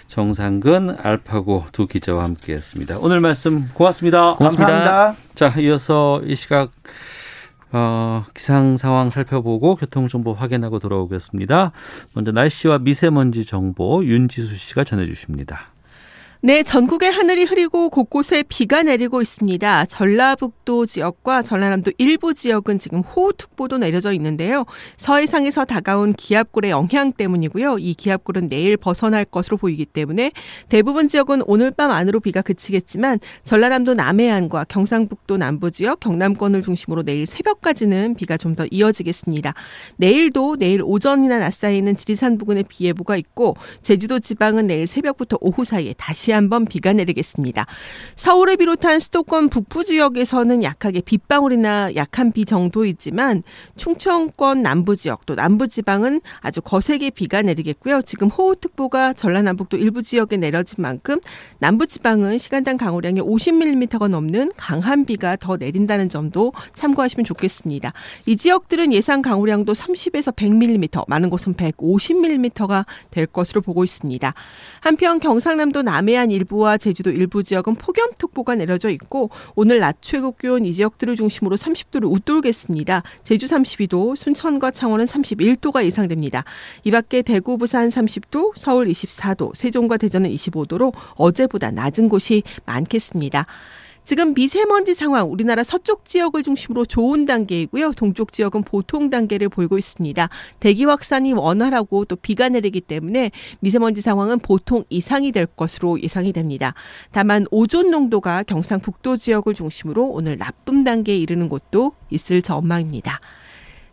정상근 알파고 두 기자와 함께했습니다. 오늘 말씀 고맙습니다. 고맙습니다. 감사합니다. 자, 이어서 이 시각 어, 기상 상황 살펴보고 교통 정보 확인하고 돌아오겠습니다. 먼저 날씨와 미세먼지 정보 윤지수 씨가 전해 주십니다. 네, 전국의 하늘이 흐리고 곳곳에 비가 내리고 있습니다. 전라북도 지역과 전라남도 일부 지역은 지금 호우특보도 내려져 있는데요. 서해상에서 다가온 기압골의 영향 때문이고요. 이 기압골은 내일 벗어날 것으로 보이기 때문에 대부분 지역은 오늘 밤 안으로 비가 그치겠지만 전라남도 남해안과 경상북도 남부 지역, 경남권을 중심으로 내일 새벽까지는 비가 좀 더 이어지겠습니다. 내일도 내일 오전이나 낮 사이에는 지리산 부근에 비 예보가 있고 제주도 지방은 내일 새벽부터 오후 사이에 다시 한번 비가 내리겠습니다. 서울을 비롯한 수도권 북부 지역에서는 약하게 빗방울이나 약한 비 정도이지만 충청권 남부 지역 또 남부 지방은 아주 거세게 비가 내리겠고요. 지금 호우특보가 전라남북도 일부 지역에 내려진 만큼 남부 지방은 시간당 강우량이 50mm가 넘는 강한 비가 더 내린다는 점도 참고하시면 좋겠습니다. 이 지역들은 예상 강우량도 30에서 100mm, 많은 곳은 150mm가 될 것으로 보고 있습니다. 한편 경상남도 남해 안 해안 일부와 제주도 일부 지역은 폭염특보가 내려져 있고 오늘 낮 최고 기온 이 지역들을 중심으로 30도를 웃돌겠습니다. 제주 32도, 순천과 창원은 31도가 예상됩니다. 이 밖에 대구, 부산 30도, 서울 24도, 세종과 대전은 25도로 어제보다 낮은 곳이 많겠습니다. 지금 미세먼지 상황 우리나라 서쪽 지역을 중심으로 좋은 단계이고요. 동쪽 지역은 보통 단계를 보이고 있습니다. 대기 확산이 원활하고 또 비가 내리기 때문에 미세먼지 상황은 보통 이상이 될 것으로 예상이 됩니다. 다만 오존 농도가 경상북도 지역을 중심으로 오늘 나쁨 단계에 이르는 곳도 있을 전망입니다.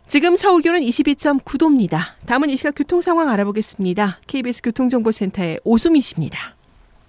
지금 서울 기온은 22.9도입니다. 다음은 이 시각 교통 상황 알아보겠습니다. KBS 교통정보센터의 오수미 씨입니다.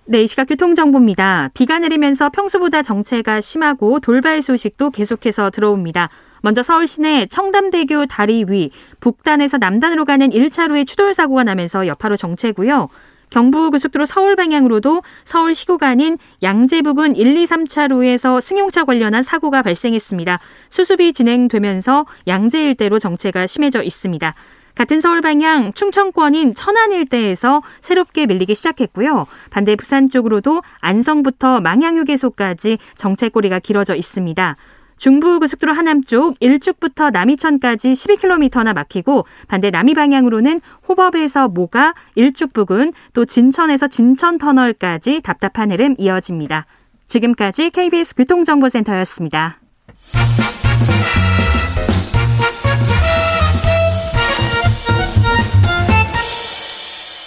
네, 이 시각 교통정보입니다. 비가 내리면서 평소보다 정체가 심하고 돌발 소식도 계속해서 들어옵니다. 먼저 서울 시내 청담대교 다리 위 북단에서 남단으로 가는 1차로에 추돌 사고가 나면서 여파로 정체고요. 경부고속도로 서울 방향으로도 서울 시구 간인 양재 부근 1, 2, 3차로에서 승용차 관련한 사고가 발생했습니다. 수습이 진행되면서 양재 일대로 정체가 심해져 있습니다. 같은 서울 방향 충청권인 천안 일대에서 새롭게 밀리기 시작했고요. 반대 부산 쪽으로도 안성부터 망향휴게소까지 정체꼬리가 길어져 있습니다. 중부고속도로 하남 쪽 일축부터 남이천까지 12km나 막히고 반대 남이 방향으로는 호법에서 모가 일축 부근 또 진천에서 진천 터널까지 답답한 흐름 이어집니다. 지금까지 KBS 교통정보센터였습니다.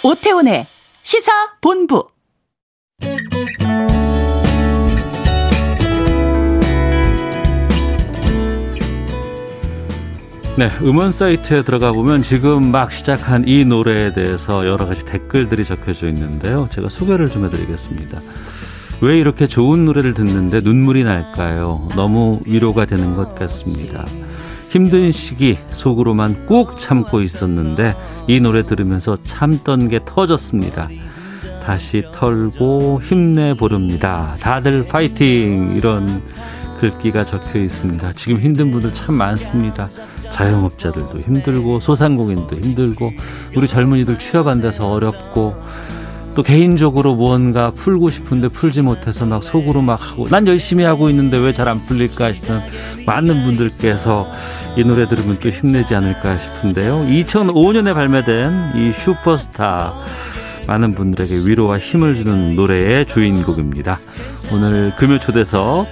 오태훈의 시사 본부. 네, 음원 사이트에 들어가 보면 지금 막 시작한 이 노래에 대해서 여러 가지 댓글들이 적혀져 있는데요. 제가 소개를 좀 해드리겠습니다. 왜 이렇게 좋은 노래를 듣는데 눈물이 날까요? 너무 위로가 되는 것 같습니다. 힘든 시기 속으로만 꾹 참고 있었는데 이 노래 들으면서 참던 게 터졌습니다. 다시 털고 힘내 보릅니다. 다들 파이팅! 이런 글귀가 적혀 있습니다. 지금 힘든 분들 참 많습니다. 자영업자들도 힘들고 소상공인도 힘들고 우리 젊은이들 취업 안 돼서 어렵고 또 개인적으로 무언가 풀고 싶은데 풀지 못해서 막 속으로 막 하고 난 열심히 하고 있는데 왜 잘 안 풀릴까 하시는 많은 분들께서 이 노래 들으면 또 힘내지 않을까 싶은데요. 2005년에 발매된 이 슈퍼스타 많은 분들에게 위로와 힘을 주는 노래의 주인공입니다. 오늘 금요 초대석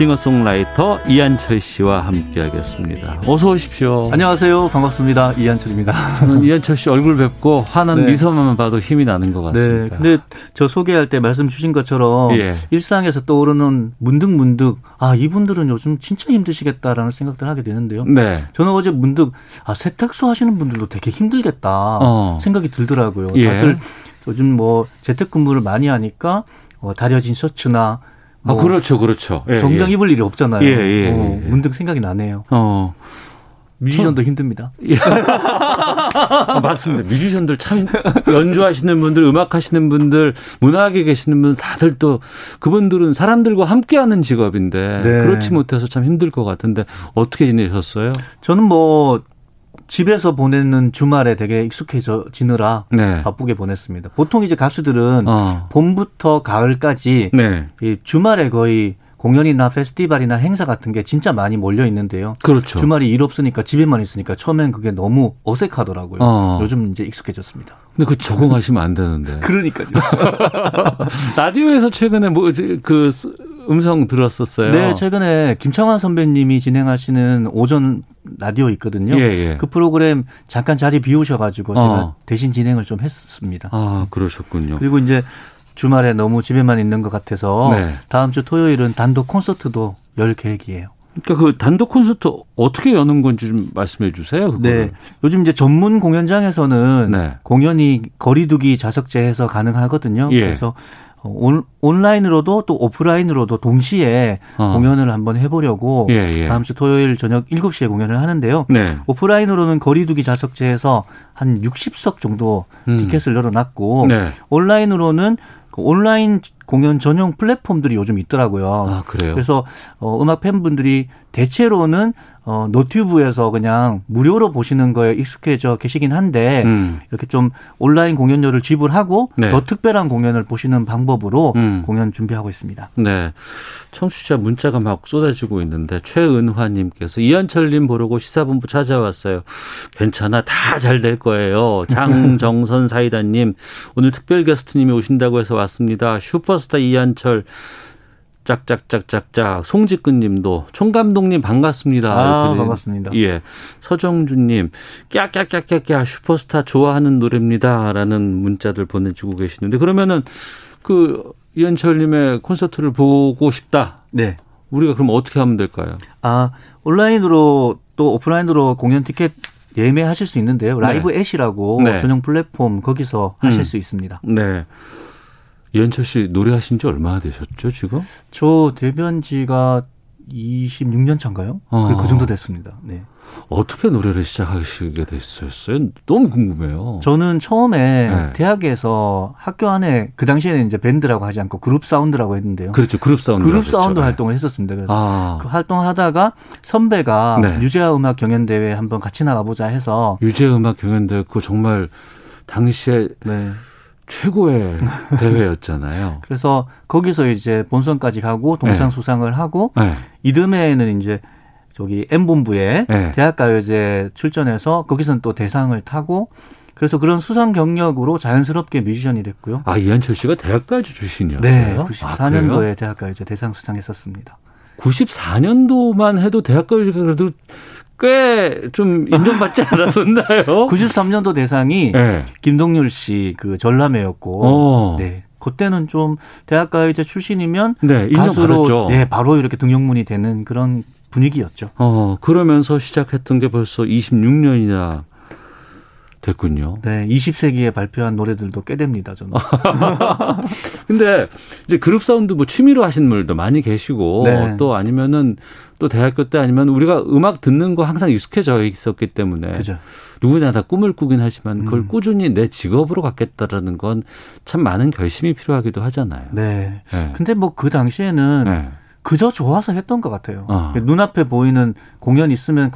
싱어송라이터 이한철 씨와 함께하겠습니다. 어서 오십시오. 안녕하세요. 반갑습니다. 이한철입니다. 저는 이한철 씨 얼굴 뵙고 환한 네. 미소만 봐도 힘이 나는 것 같습니다. 네. 근데 저 소개할 때 말씀 주신 것처럼 예. 일상에서 떠오르는 문득 문득 아 이분들은 요즘 진짜 힘드시겠다라는 생각들 하게 되는데요. 네. 저는 어제 문득 아 세탁소 하시는 분들도 되게 힘들겠다 어. 생각이 들더라고요. 예. 다들 요즘 뭐 재택근무를 많이 하니까 어, 다려진 셔츠나 뭐 아, 그렇죠, 그렇죠. 예, 정장 예. 입을 일이 없잖아요. 예, 예, 어, 예. 문득 생각이 나네요. 어. 뮤지션도 힘듭니다. 예. 아, 맞습니다. 뮤지션들 참 연주하시는 분들, 음악 하시는 분들, 문화계 계시는 분들 다들 또 그분들은 사람들과 함께하는 직업인데 네. 그렇지 못해서 참 힘들 것 같은데 어떻게 지내셨어요? 저는 뭐 집에서 보내는 주말에 되게 익숙해지느라 네. 바쁘게 보냈습니다. 보통 이제 가수들은 어. 봄부터 가을까지 네. 이 주말에 거의 공연이나 페스티벌이나 행사 같은 게 진짜 많이 몰려 있는데요. 그렇죠. 주말이 일 없으니까 집에만 있으니까 처음엔 그게 너무 어색하더라고요. 어. 요즘 이제 익숙해졌습니다. 근데 그 적응하시면 안 되는데. 그러니까요. 라디오에서 최근에 뭐 그 음성 들었었어요. 네, 최근에 김창완 선배님이 진행하시는 오전 라디오 있거든요. 예, 예. 그 프로그램 잠깐 자리 비우셔가지고 제가 어. 대신 진행을 좀 했습니다. 아, 그러셨군요. 그리고 이제 주말에 너무 집에만 있는 것 같아서 네. 다음 주 토요일은 단독 콘서트도 열 계획이에요. 그러니까 그 단독 콘서트 어떻게 여는 건지 좀 말씀해 주세요. 그거를. 네. 요즘 이제 전문 공연장에서는 네. 공연이 거리두기 좌석제해서 가능하거든요. 예. 그래서 온, 온라인으로도 또 오프라인으로도 동시에 어. 공연을 한번 해보려고 예, 예. 다음 주 토요일 저녁 7시에 공연을 하는데요. 네. 오프라인으로는 거리두기 좌석제에서 한 60석 정도 음. 티켓을 열어놨고 네. 온라인으로는 그 온라인 공연 전용 플랫폼들이 요즘 있더라고요. 아, 그래요? 그래서 어, 음악 팬분들이 대체로는 어, 노튜브에서 그냥 무료로 보시는 거에 익숙해져 계시긴 한데 음. 이렇게 좀 온라인 공연료를 지불하고 네. 더 특별한 공연을 보시는 방법으로 음. 공연 준비하고 있습니다. 네. 청취자 문자가 막 쏟아지고 있는데 최은화 님께서 이한철 님 보려고 시사본부 찾아왔어요. 괜찮아 다 잘 될 거예요. 장정선 사이다 님 오늘 특별 게스트 님이 오신다고 해서 왔습니다. 슈퍼스타 이한철 짝짝짝짝짝 송지근님도 총감독님 반갑습니다. 아, 반갑습니다. 예, 서정준님 깨깨깨깨깨 슈퍼스타 좋아하는 노래입니다라는 문자들 보내주고 계시는데 그러면은 그 이현철님의 콘서트를 보고 싶다. 네. 우리가 그럼 어떻게 하면 될까요? 아 온라인으로 또 오프라인으로 공연 티켓 예매하실 수 있는데요. 라이브 네. 엣이라고 네. 전용 플랫폼 거기서 하실 음. 수 있습니다. 네. 이한철 씨 노래하신 지 얼마나 되셨죠, 지금? 저 데뷔한 지가 26년 차인가요? 어. 그 정도 됐습니다. 네. 어떻게 노래를 시작하시게 됐었어요? 너무 궁금해요. 저는 처음에 네. 대학에서 학교 안에 그 당시에는 이제 밴드라고 하지 않고 그룹 사운드라고 했는데요. 그렇죠. 그룹 사운드. 그룹 사운드 네. 활동을 했었습니다. 그래서 아. 그 활동하다가 선배가 네. 유재하 음악 경연 대회 한번 같이 나가보자 해서 유재 음악 경연 대회 그 정말 당시에 네. 최고의 대회였잖아요. 그래서 거기서 이제 본선까지 가고 동상 네. 수상을 하고 네. 이듬해에는 이제 저기 M본부에 네. 대학가요제 출전해서 거기서는 또 대상을 타고 그래서 그런 수상 경력으로 자연스럽게 뮤지션이 됐고요. 아 이한철 씨가 대학가요제 출신이었어요? 네, 94년도에 아, 대학가요제 대상 수상했었습니다. 94년도만 해도 대학가요제가 그래도 꽤 좀 인정받지 않았었나요? 93년도 대상이 네. 김동률 씨 그 전람회였고, 어. 네. 그때는 좀 대학가요제 출신이면 네, 가수로 네, 바로 이렇게 등용문이 되는 그런 분위기였죠. 어, 그러면서 시작했던 게 벌써 26년이나 됐군요. 네, 20세기에 발표한 노래들도 꽤 됩니다, 저는. 근데 이제 그룹 사운드 뭐 취미로 하시는 분들도 많이 계시고 네. 또 아니면은 또 대학교 때 아니면 우리가 음악 듣는 거 항상 익숙해져 있었기 때문에 그죠. 누구나 다 꿈을 꾸긴 하지만 그걸 음. 꾸준히 내 직업으로 갖겠다라는 건 참 많은 결심이 필요하기도 하잖아요. 네. 네. 근데 뭐 그 당시에는 네. 그저 좋아서 했던 것 같아요. 어. 눈앞에 보이는 공연 있으면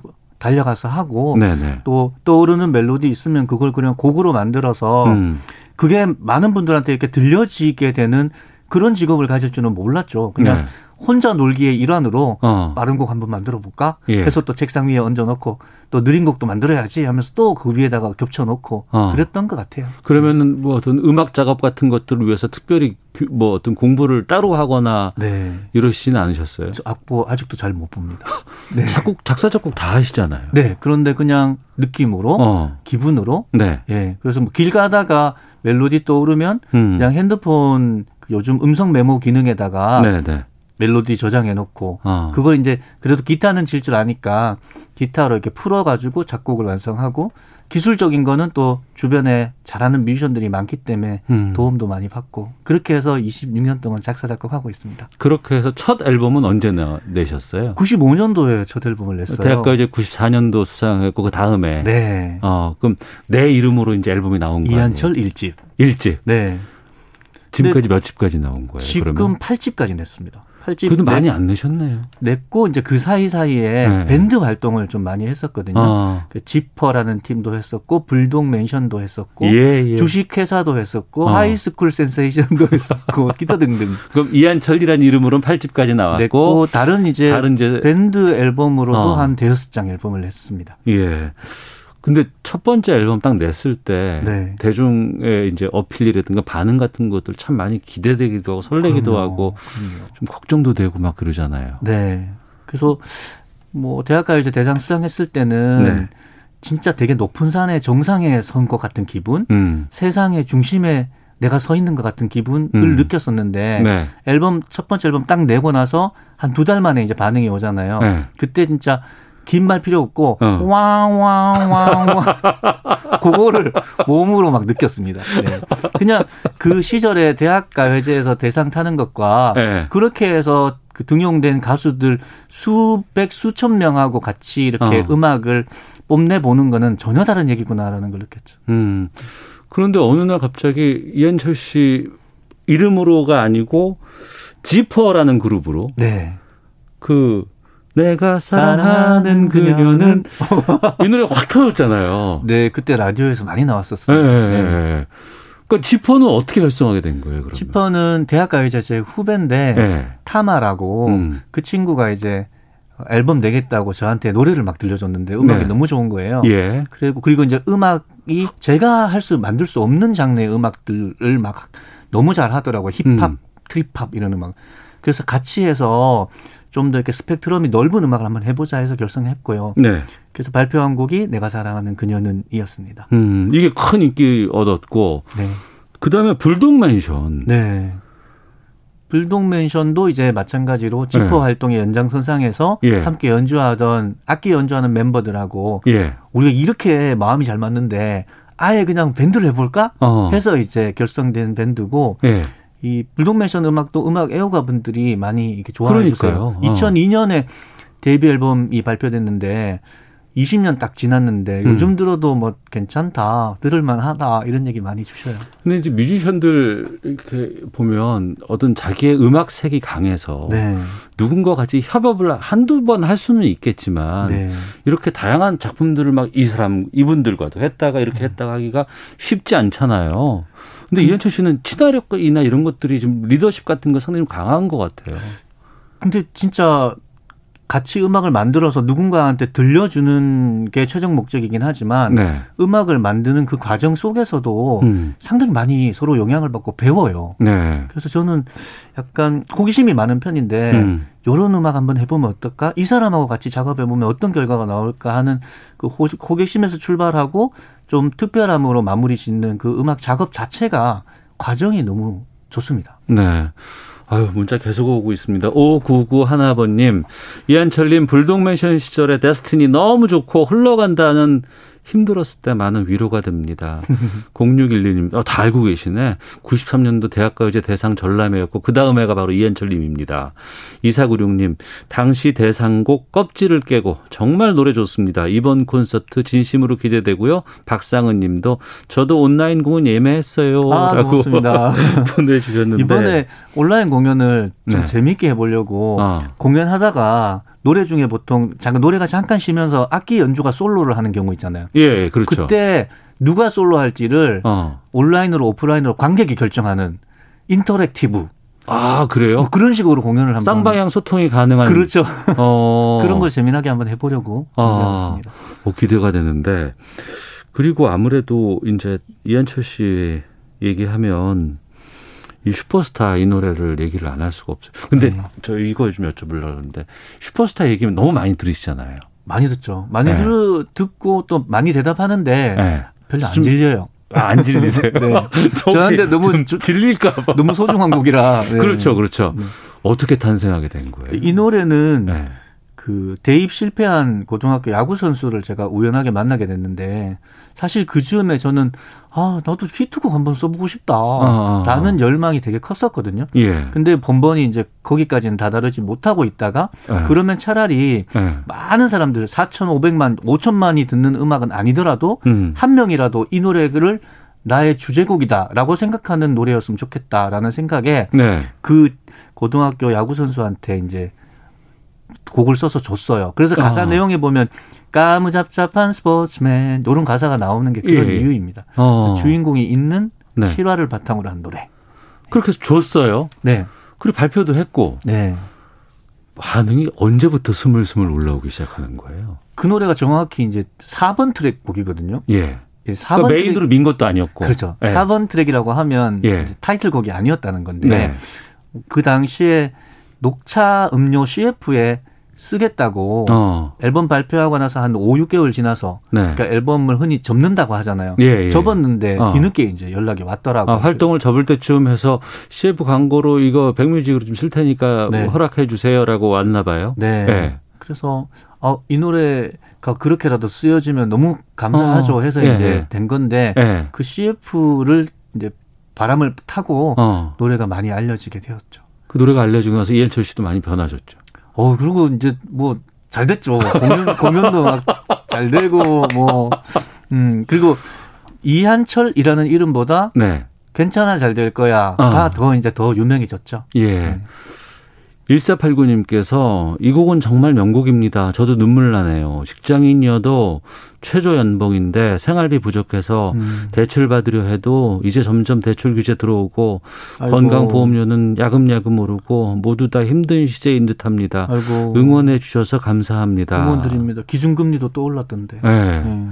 달려가서 하고 네네. 또 떠오르는 멜로디 있으면 그걸 그냥 곡으로 만들어서 음. 그게 많은 분들한테 이렇게 들려지게 되는 그런 직업을 가질 줄은 몰랐죠. 그냥 네. 혼자 놀기의 일환으로 어. 빠른 곡 한번 만들어 볼까 예. 해서 또 책상 위에 얹어 놓고 또 느린 곡도 만들어야지 하면서 또 그 위에다가 겹쳐 놓고 어. 그랬던 것 같아요. 그러면은 뭐 어떤 음악 작업 같은 것들을 위해서 특별히 뭐 어떤 공부를 따로 하거나 네. 이러시지는 않으셨어요? 악보 아직도 잘 못 봅니다. 네. 작곡 작사 작곡 다 하시잖아요. 네. 그런데 그냥 느낌으로 어. 기분으로 네. 예. 그래서 뭐 길 가다가 멜로디 떠오르면 음. 그냥 핸드폰 그 요즘 음성 메모 기능에다가 네네. 네. 멜로디 저장해 놓고 어. 그걸 이제 그래도 기타는 칠줄 아니까 기타로 이렇게 풀어 가지고 작곡을 완성하고 기술적인 거는 또 주변에 잘하는 뮤지션들이 많기 때문에 음. 도움도 많이 받고 그렇게 해서 26년 동안 작사 작곡하고 있습니다. 그렇게 해서 첫 앨범은 언제 내셨어요? 95년도에 첫 앨범을 냈어요. 대학가 이제 94년도 수상했고 그 다음에 네. 어 그럼 내 이름으로 이제 앨범이 나온 거예요. 이한철 1집. 1집. 네. 지금까지 몇 집까지 나온 거예요? 지금 그러면? 8집까지 냈습니다. 8집 그래도 많이 안 내셨네요. 냈고 이제 그 사이 사이에 네. 밴드 활동을 좀 많이 했었거든요. 어. 그 지퍼라는 팀도 했었고 불독 맨션도 했었고 예, 예. 주식 회사도 했었고 어. 하이스쿨 센세이션도 했었고 기타 등등. 그럼 이한철이라는 이름으로는 8집까지 나왔고 다른 이제 다른 이제 밴드 앨범으로도 어. 한 대여섯 장 앨범을 냈습니다. 예. 근데 첫 번째 앨범 딱 냈을 때 네. 대중의 이제 어필이라든가 반응 같은 것들 참 많이 기대되기도 하고 설레기도 그럼요. 하고 그럼요. 좀 걱정도 되고 막 그러잖아요. 네. 그래서 뭐 대학가요제 대상 수상했을 때는 네. 진짜 되게 높은 산의 정상에 선 것 같은 기분, 음. 세상의 중심에 내가 서 있는 것 같은 기분을 음. 느꼈었는데 네. 앨범 첫 번째 앨범 딱 내고 나서 한 두 달 만에 이제 반응이 오잖아요. 네. 그때 진짜 긴 말 필요 없고 어. 왕왕왕왕 그거를 몸으로 막 느꼈습니다. 네. 그냥 그 시절에 대학가회제에서 대상 타는 것과 네. 그렇게 해서 그 등용된 가수들 수백 수천 명하고 같이 이렇게 어. 음악을 뽐내 보는 거는 전혀 다른 얘기구나라는 걸 느꼈죠. 음. 그런데 어느 날 갑자기 이현철 씨 이름으로가 아니고 지퍼라는 그룹으로 네. 그 내가 사랑하는 그녀는 이 노래 확 터졌잖아요. 네, 그때 라디오에서 많이 나왔었어요. 네. 네. 네. 그러니까 지퍼는 어떻게 활성하게 된 거예요? 그러면? 지퍼는 대학가요제 제 후배인데 네. 타마라고 음. 그 친구가 이제 앨범 내겠다고 저한테 노래를 막 들려줬는데 음악이 네. 너무 좋은 거예요. 예. 그리고 그리고 이제 음악이 제가 할 수 만들 수 없는 장르의 음악들을 막 너무 잘 하더라고요. 힙합, 음. 트립합 이런 음악. 그래서 같이 해서 좀 더 이렇게 스펙트럼이 넓은 음악을 한번 해보자 해서 결성했고요. 네. 그래서 발표한 곡이 내가 사랑하는 그녀는 이었습니다. 음, 이게 큰 인기 얻었고, 네. 그 다음에 불독맨션. 네. 불독맨션도 이제 마찬가지로 지퍼 네. 활동의 연장선상에서 예. 함께 연주하던 악기 연주하는 멤버들하고 예. 우리가 이렇게 마음이 잘 맞는데 아예 그냥 밴드를 해볼까 어. 해서 이제 결성된 밴드고 예. 이 불독맨션 음악도 음악 애호가 분들이 많이 이렇게 좋아해 주세요. 2002년에 데뷔 앨범이 발표됐는데 20년 딱 지났는데 음. 요즘 들어도 뭐 괜찮다, 들을만하다 이런 얘기 많이 주셔요. 근데 이제 뮤지션들 이렇게 보면 어떤 자기의 음악 색이 강해서 네. 누군가 같이 협업을 한두 번 할 수는 있겠지만 네. 이렇게 다양한 작품들을 막 이 사람 이분들과도 했다가 이렇게 음. 했다가 하기가 쉽지 않잖아요. 근데 음. 이현철 씨는 친화력이나 이런 것들이 좀 리더십 같은 거 상당히 강한 것 같아요. 근데 진짜 같이 음악을 만들어서 누군가한테 들려주는 게 최종 목적이긴 하지만 네. 음악을 만드는 그 과정 속에서도 음. 상당히 많이 서로 영향을 받고 배워요. 네. 그래서 저는 약간 호기심이 많은 편인데 음. 이런 음악 한번 해보면 어떨까? 이 사람하고 같이 작업해보면 어떤 결과가 나올까 하는 그 호기심에서 출발하고 좀 특별함으로 마무리 짓는 그 음악 작업 자체가 과정이 너무 좋습니다. 네. 아유, 문자 계속 오고 있습니다. 5991 하나번님, 이한철님, 불독맨션 시절에 데스티니 너무 좋고 흘러간다는 힘들었을 때 많은 위로가 됩니다. 0612님, 어, 다 알고 계시네. 93년도 대학가요제 대상 전람회였고, 그 다음 해가 바로 이현철님입니다. 2496님, 당시 대상곡 껍질을 깨고, 정말 노래 좋습니다. 이번 콘서트 진심으로 기대되고요. 박상은 님도, 저도 온라인 공연 예매했어요. 아, 라고 보내주셨는데. 이번에 온라인 공연을 좀 네. 재밌게 해보려고 어. 공연하다가 노래 중에 보통 잠깐 노래가 잠깐 쉬면서 악기 연주가 솔로를 하는 경우 있잖아요. 예, 그렇죠. 그때 누가 솔로 할지를 어. 온라인으로 오프라인으로 관객이 결정하는 interactive. 아 그래요? 뭐 그런 식으로 공연을 한번 쌍방향 소통이 가능한 그렇죠. 어. 그런 걸 재미나게 한번 해보려고 준비했습니다 아, 어, 기대가 되는데 그리고 아무래도 이제 이한철 씨 얘기하면 이 슈퍼스타 이 노래를 얘기를 안 할 수가 없어요. 근데 네. 저 이거 좀 여쭤보려고 하는데 슈퍼스타 얘기면 너무 많이 들으시잖아요. 많이 듣죠. 많이 네. 들, 듣고 또 많이 대답하는데 네. 별로 안 질려요. 아, 안 질리세요? 네. 저한테 너무 질릴까봐. 너무 소중한 곡이라. 네. 그렇죠, 그렇죠. 네. 어떻게 탄생하게 된 거예요? 이 노래는 네. 그 대입 실패한 고등학교 야구 선수를 제가 우연하게 만나게 됐는데 사실 그 즈음에 저는 아 나도 히트곡 한번 써보고 싶다라는 아, 아, 아. 열망이 되게 컸었거든요. 예. 근데 번번이 이제 거기까지는 다다르지 못하고 있다가 예. 그러면 차라리 예. 많은 사람들 4,500만, 5천만이 듣는 음악은 아니더라도 음. 한 명이라도 이 노래를 나의 주제곡이다라고 생각하는 노래였으면 좋겠다라는 생각에 네. 그 고등학교 야구 선수한테 이제 곡을 써서 줬어요. 그래서 가사 어. 내용에 보면 까무잡잡한 스포츠맨 이런 가사가 나오는 게 그런 예. 이유입니다. 어. 주인공이 있는 네. 실화를 바탕으로 한 노래. 그렇게 해서 줬어요. 네. 그리고 발표도 했고. 네. 반응이 언제부터 스물스물 올라오기 시작하는 거예요? 그 노래가 정확히 이제 4번 트랙 곡이거든요. 예. 4번 그러니까 메인으로 트랙, 민 것도 아니었고. 그렇죠. 예. 4번 트랙이라고 하면 예. 타이틀곡이 아니었다는 건데 네. 그 당시에 녹차 음료 CF에 쓰겠다고 어. 앨범 발표하고 나서 한 5, 6개월 지나서 네. 그러니까 앨범을 흔히 접는다고 하잖아요. 예, 예. 접었는데 어. 뒤늦게 이제 연락이 왔더라고요. 아, 활동을 접을 때쯤 해서 CF 광고로 이거 백뮤직으로 좀 쓸 테니까 네. 뭐 허락해 주세요라고 왔나 봐요. 네. 네. 그래서 어, 이 노래가 그렇게라도 쓰여지면 너무 감사하죠 어. 해서 예. 이제 된 건데 예. 그 CF를 이제 바람을 타고 어. 노래가 많이 알려지게 되었죠. 그 노래가 알려지고 나서 이현철 씨도 많이 변하셨죠. 어, 그리고 이제 뭐 잘 됐죠. 공연, 공연도 막 잘 되고, 뭐, 음, 그리고 이한철이라는 이름보다 네. 괜찮아 잘 될 거야가 어. 더 이제 더 유명해졌죠. 예. 네. 1489님께서 이 곡은 정말 명곡입니다. 저도 눈물 나네요. 직장인이어도 최저 연봉인데 생활비 부족해서 음. 대출 받으려 해도 이제 점점 대출 규제 들어오고 아이고. 건강보험료는 야금야금 오르고 모두 다 힘든 시제인 듯합니다. 아이고. 응원해 주셔서 감사합니다. 응원 드립니다. 기준금리도 또 올랐던데. 네. 네.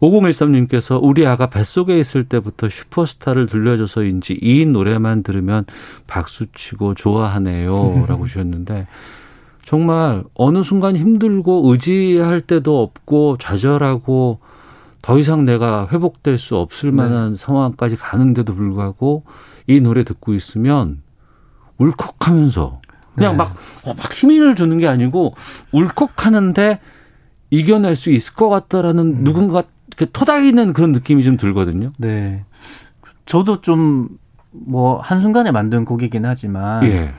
5013님께서 우리 아가 뱃속에 있을 때부터 슈퍼스타를 들려줘서인지 이 노래만 들으면 박수치고 좋아하네요. 라고 주셨는데 정말 어느 순간 힘들고 의지할 때도 없고 좌절하고 더 이상 내가 회복될 수 없을 네. 만한 네. 상황까지 가는데도 불구하고 이 노래 듣고 있으면 울컥하면서 그냥 네. 막, 어, 막 힘을 주는 게 아니고 울컥하는데 이겨낼 수 있을 것 같다라는 음. 누군가 토닥이는 그런 느낌이 좀 들거든요. 네. 저도 좀 뭐 한순간에 만든 곡이긴 하지만 예.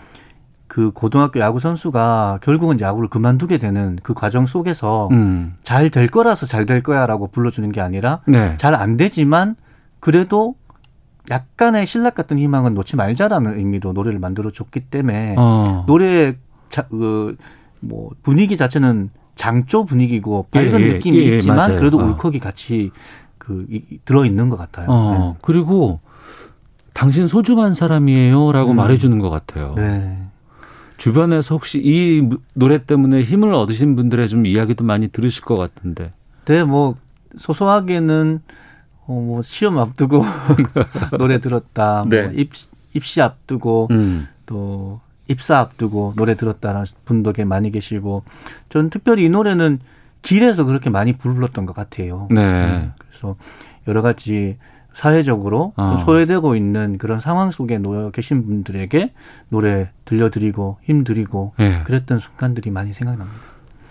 그 고등학교 야구 선수가 결국은 야구를 그만두게 되는 그 과정 속에서 음. 잘될 거라서 잘 될 거야라고 불러주는 게 아니라 네. 잘안 되지만 그래도 약간의 신락 같은 희망은 놓지 말자라는 의미로 노래를 만들어 줬기 때문에 어. 노래 그뭐 분위기 자체는 장조 분위기고 밝은 예, 예, 느낌이 예, 있지만 맞아요. 그래도 어. 울컥이 같이 그 이, 들어 있는 것 같아요. 어, 네. 그리고 당신 소중한 사람이에요라고 음. 말해주는 것 같아요. 네. 주변에서 혹시 이 노래 때문에 힘을 얻으신 분들의 좀 이야기도 많이 들으실 것 같은데. 네, 뭐 소소하게는 어, 뭐 시험 앞두고 노래 들었다. 뭐 네. 뭐 입, 입시 앞두고 음. 또 입사 앞두고 노래 들었다는 분도 많이 계시고 저는 특별히 이 노래는 길에서 그렇게 많이 불렀던 것 같아요. 네. 네. 그래서 여러 가지 사회적으로 어. 소외되고 있는 그런 상황 속에 놓여 계신 분들에게 노래 들려드리고 힘드리고 네. 그랬던 순간들이 많이 생각납니다.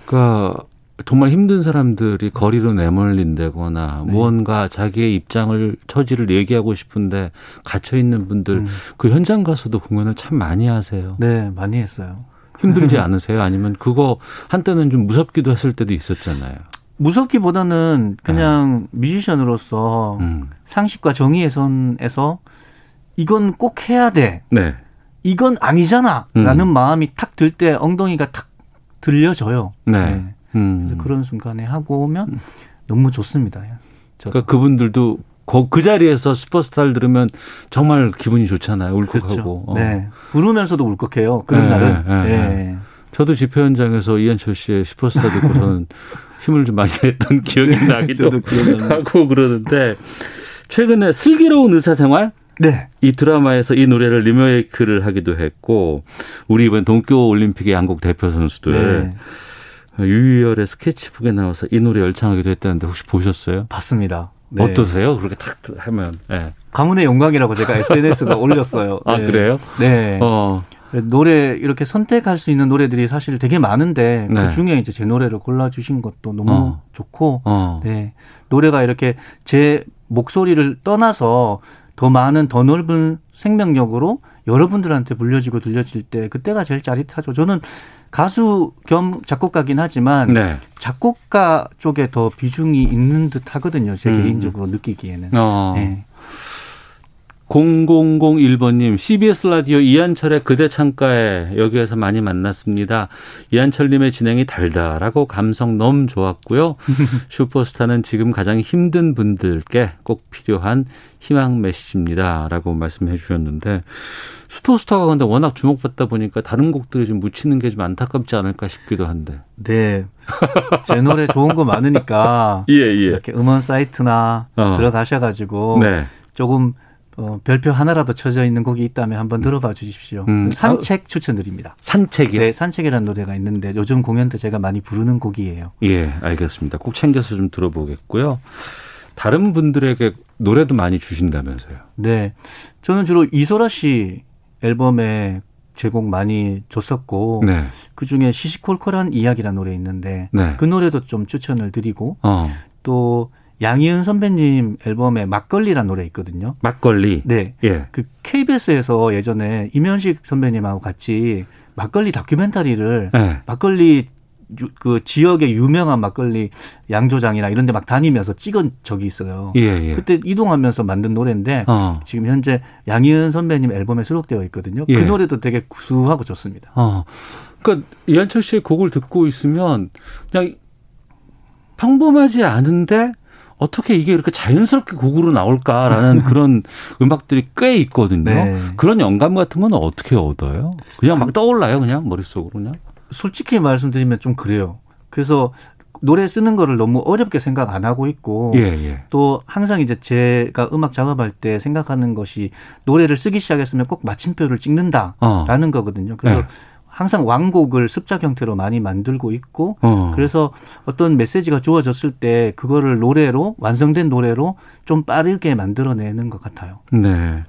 그러니까 정말 힘든 사람들이 거리로 내몰린다거나 네. 무언가 자기의 입장을 처지를 얘기하고 싶은데 갇혀 있는 분들 음. 그 현장 가서도 공연을 참 많이 하세요. 네, 많이 했어요. 힘들지 않으세요? 아니면 그거 한때는 좀 무섭기도 했을 때도 있었잖아요. 무섭기보다는 그냥 네. 뮤지션으로서 음. 상식과 정의의 선에서 이건 꼭 해야 돼. 네. 이건 아니잖아. 라는 음. 마음이 탁 들 때 엉덩이가 탁 들려져요. 네. 네. 음. 그래서 그런 순간에 하고 오면 음. 너무 좋습니다. 그러니까 그분들도 그, 그 자리에서 슈퍼스타를 들으면 정말 기분이 좋잖아요. 울컥하고. 그렇죠. 어. 네. 부르면서도 울컥해요. 그런 네, 날은. 네, 네. 네. 저도 집회 현장에서 이한철 씨의 슈퍼스타 듣고서는 힘을 좀 많이 냈던 기억이 나기도 하고 그러는데 최근에 슬기로운 의사생활 네. 이 드라마에서 이 노래를 리메이크를 하기도 했고 우리 이번 동교 올림픽의 한국 대표 선수들 네. 유희열의 스케치북에 나와서 이 노래 열창하기도 했다는데 혹시 보셨어요? 봤습니다. 네. 어떠세요? 그렇게 딱 하면. 네. 가문의 영광이라고 제가 SNS에 올렸어요. 아, 네. 그래요? 네. 어. 노래 이렇게 선택할 수 있는 노래들이 사실 되게 많은데 네. 그 중에 이제 제 노래를 골라 주신 것도 너무 어. 좋고, 어. 네. 노래가 이렇게 제 목소리를 떠나서 더 많은 더 넓은 생명력으로 여러분들한테 불려지고 들려질 때 그때가 제일 짜릿하죠. 저는 가수 겸 작곡가긴 하지만 네. 작곡가 쪽에 더 비중이 있는 듯 하거든요. 제 음. 개인적으로 느끼기에는. 어. 네. 0001번님, CBS 라디오 이한철의 그대 창가에 여기에서 많이 만났습니다. 이한철님의 진행이 달달하고 감성 너무 좋았고요. 슈퍼스타는 지금 가장 힘든 분들께 꼭 필요한 희망 메시지입니다. 라고 말씀해 주셨는데, 슈퍼스타가 근데 워낙 주목받다 보니까 다른 곡들이 좀 묻히는 게 좀 안타깝지 않을까 싶기도 한데. 네. 제 노래 좋은 거 많으니까. 예, 예. 이렇게 음원 사이트나 어. 들어가셔가지고. 네. 조금 어, 별표 하나라도 쳐져 있는 곡이 있다면 한번 들어봐 주십시오. 음. 산책 추천드립니다. 산책이요? 네, 산책이라는 노래가 있는데 요즘 공연 때 제가 많이 부르는 곡이에요. 예, 알겠습니다. 꼭 챙겨서 좀 들어보겠고요. 다른 분들에게 노래도 많이 주신다면서요? 네. 저는 주로 이소라 씨 앨범에 제곡 많이 줬었고 네. 그 중에 시시콜콜한 이야기라는 노래 있는데 네. 그 노래도 좀 추천을 드리고 어. 또 양희은 선배님 앨범에 막걸리란 노래 있거든요. 막걸리. 네. 예. 그 KBS에서 예전에 임현식 선배님하고 같이 막걸리 다큐멘터리를 네. 막걸리 그 지역의 유명한 막걸리 양조장이나 이런 데 막 다니면서 찍은 적이 있어요. 예, 예. 그때 이동하면서 만든 노래인데 어. 지금 현재 양희은 선배님 앨범에 수록되어 있거든요. 그 예. 그 노래도 되게 구수하고 좋습니다. 어. 그러니까 이한철 씨의 곡을 듣고 있으면 그냥 평범하지 않은데 어떻게 이게 이렇게 자연스럽게 곡으로 나올까라는 그런 음악들이 꽤 있거든요. 네. 그런 영감 같은 건 어떻게 얻어요? 그냥 막 떠올라요, 그냥 머릿속으로 그냥? 솔직히 말씀드리면 좀 그래요. 그래서 노래 쓰는 거를 너무 어렵게 생각 안 하고 있고 예, 예. 또 항상 이제 제가 음악 작업할 때 생각하는 것이 노래를 쓰기 시작했으면 꼭 마침표를 찍는다라는 어. 거거든요. 그래서 예. 항상 왕곡을 습작 형태로 많이 만들고 있고 어. 그래서 어떤 메시지가 주어졌을 때 그거를 노래로 완성된 노래로 좀 빠르게 만들어내는 것 같아요. 네.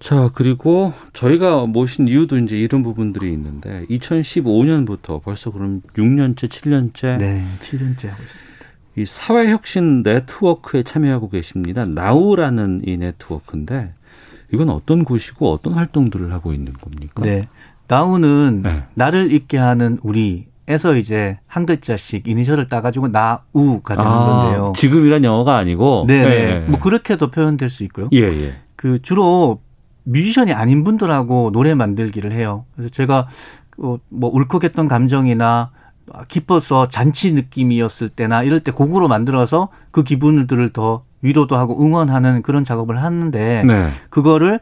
자, 그리고 저희가 모신 이유도 이제 이런 부분들이 있는데 2015년부터 벌써 그럼 6년째, 7년째 네, 7년째 하고 있습니다. 이 사회혁신 네트워크에 참여하고 계십니다. 나우라는 이 네트워크인데 이건 어떤 곳이고 어떤 활동들을 하고 있는 겁니까? 네. 나우는 네. 나를 잊게 하는 우리 에서 이제 한 글자씩 이니셜을 따가지고 나우가 되는 아, 건데요. 지금이란 영어가 아니고. 네네. 네. 네. 뭐 그렇게도 표현될 수 있고요. 예, 예. 그 주로 뮤지션이 아닌 분들하고 노래 만들기를 해요. 그래서 제가 어, 뭐 울컥했던 감정이나 기뻐서 잔치 느낌이었을 때나 이럴 때 곡으로 만들어서 그 기분들을 더 위로도 하고 응원하는 그런 작업을 하는데 네. 그거를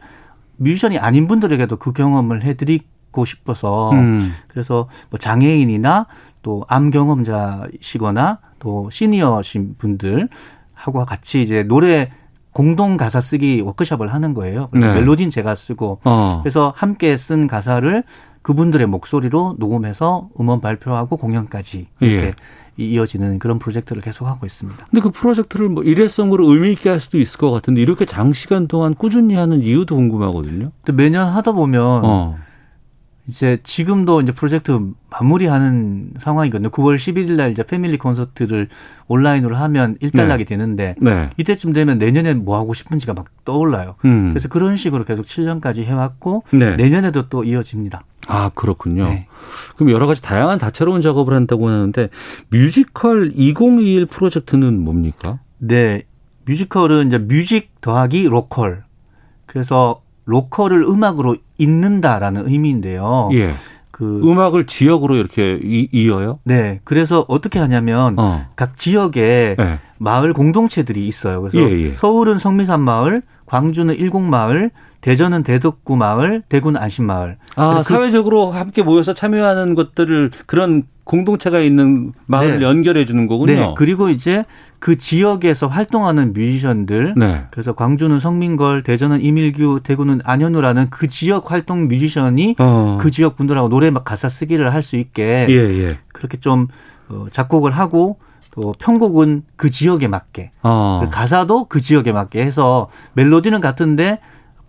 뮤지션이 아닌 분들에게도 그 경험을 해드리고 싶어서 음. 그래서 뭐 장애인이나 또 암 경험자시거나 또 시니어신 분들 하고 같이 이제 노래 공동 가사 쓰기 워크숍을 하는 거예요. 네. 멜로디는 제가 쓰고 어. 그래서 함께 쓴 가사를 그분들의 목소리로 녹음해서 음원 발표하고 공연까지 이렇게 예. 이어지는 그런 프로젝트를 계속 하고 있습니다. 근데 그 프로젝트를 뭐 일회성으로 의미 있게 할 수도 있을 것 같은데 이렇게 장시간 동안 꾸준히 하는 이유도 궁금하거든요. 매년 하다 보면 어. 이제 지금도 이제 프로젝트 마무리하는 상황이거든요. 9월 11일 날 이제 패밀리 콘서트를 온라인으로 하면 일단락이 네. 되는데 네. 이때쯤 되면 내년에 뭐 하고 싶은지가 막 떠올라요. 음. 그래서 그런 식으로 계속 7년까지 해왔고 네. 내년에도 또 이어집니다. 아 그렇군요. 네. 그럼 여러 가지 다양한 다채로운 작업을 한다고 하는데 뮤지컬 2021 프로젝트는 뭡니까? 네, 뮤지컬은 이제 music 더하기 local. 그래서 local을 음악으로 잇는다라는 의미인데요. 예. 그 음악을 지역으로 이렇게 이, 어요 네. 그래서 어떻게 하냐면 어. 각 지역에 네. 마을 공동체들이 있어요. 그래서 예, 예. 서울은 성미산 마을, 광주는 일곡 마을, 대전은 대덕구 마을, 대구는 안심 마을. 아, 그 사회적으로 함께 모여서 참여하는 것들을 그런 공동체가 있는 마을을 네. 연결해 주는 거군요. 네. 그리고 이제 그 지역에서 활동하는 뮤지션들 네. 그래서 광주는 성민걸, 대전은 이밀규, 대구는 안현우라는 그 지역 활동 뮤지션이 어. 그 지역 분들하고 노래 가사 쓰기를 할 수 있게 예, 예. 그렇게 좀 어, 작곡을 하고 또 편곡은 그 지역에 맞게 어. 그 가사도 그 지역에 맞게 해서 멜로디는 같은데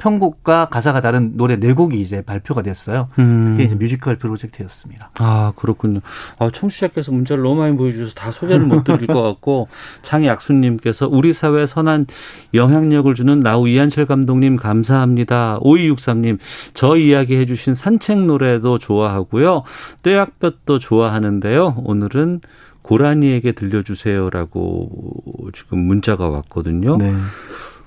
편곡과 가사가 다른 노래 네 곡이 이제 발표가 됐어요. 음. 그게 이제 뮤지컬 프로젝트였습니다. 아 그렇군요. 아, 청취자께서 문자를 너무 많이 보여주셔서 다 소개를 못 드릴 것 같고 창약수님께서 우리 사회에 선한 영향력을 주는 나우 이한철 감독님 감사합니다. 5263님 저 이야기 해주신 산책 노래도 좋아하고요. 떼약볕도 좋아하는데요. 오늘은 고라니에게 들려주세요라고 지금 문자가 왔거든요. 네.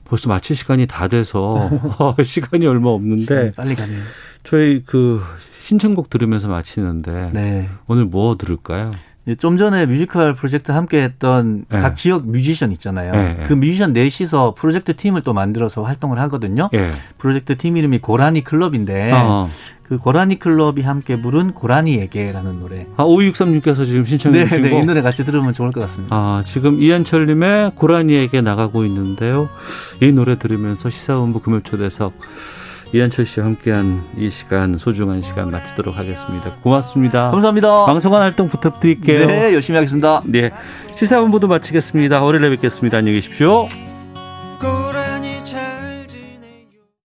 벌써 마칠 시간이 다 돼서 시간이 얼마 없는데 빨리 가네요. 저희 그 신청곡 들으면서 마치는데 네. 오늘 뭐 들을까요? 좀 전에 뮤지컬 프로젝트 함께 했던 네. 각 지역 뮤지션 있잖아요. 네. 그 뮤지션 넷이서 프로젝트 팀을 또 만들어서 활동을 하거든요. 네. 프로젝트 팀 이름이 고라니 클럽인데 어. 그 고라니 클럽이 함께 부른 고라니에게라는 노래. 아, 5263님께서 지금 신청해 주신 네, 네, 이 노래 같이 들으면 좋을 것 같습니다. 아, 지금 이한철 님의 고라니에게 나가고 있는데요. 이 노래 들으면서 시사본부 금요초대석 이한철 씨와 함께한 이 시간 소중한 시간 마치도록 하겠습니다. 고맙습니다. 감사합니다. 방송한 활동 부탁드릴게요. 네, 열심히 하겠습니다. 네, 시사본부도 마치겠습니다. 월요일에 뵙겠습니다. 안녕히 계십시오.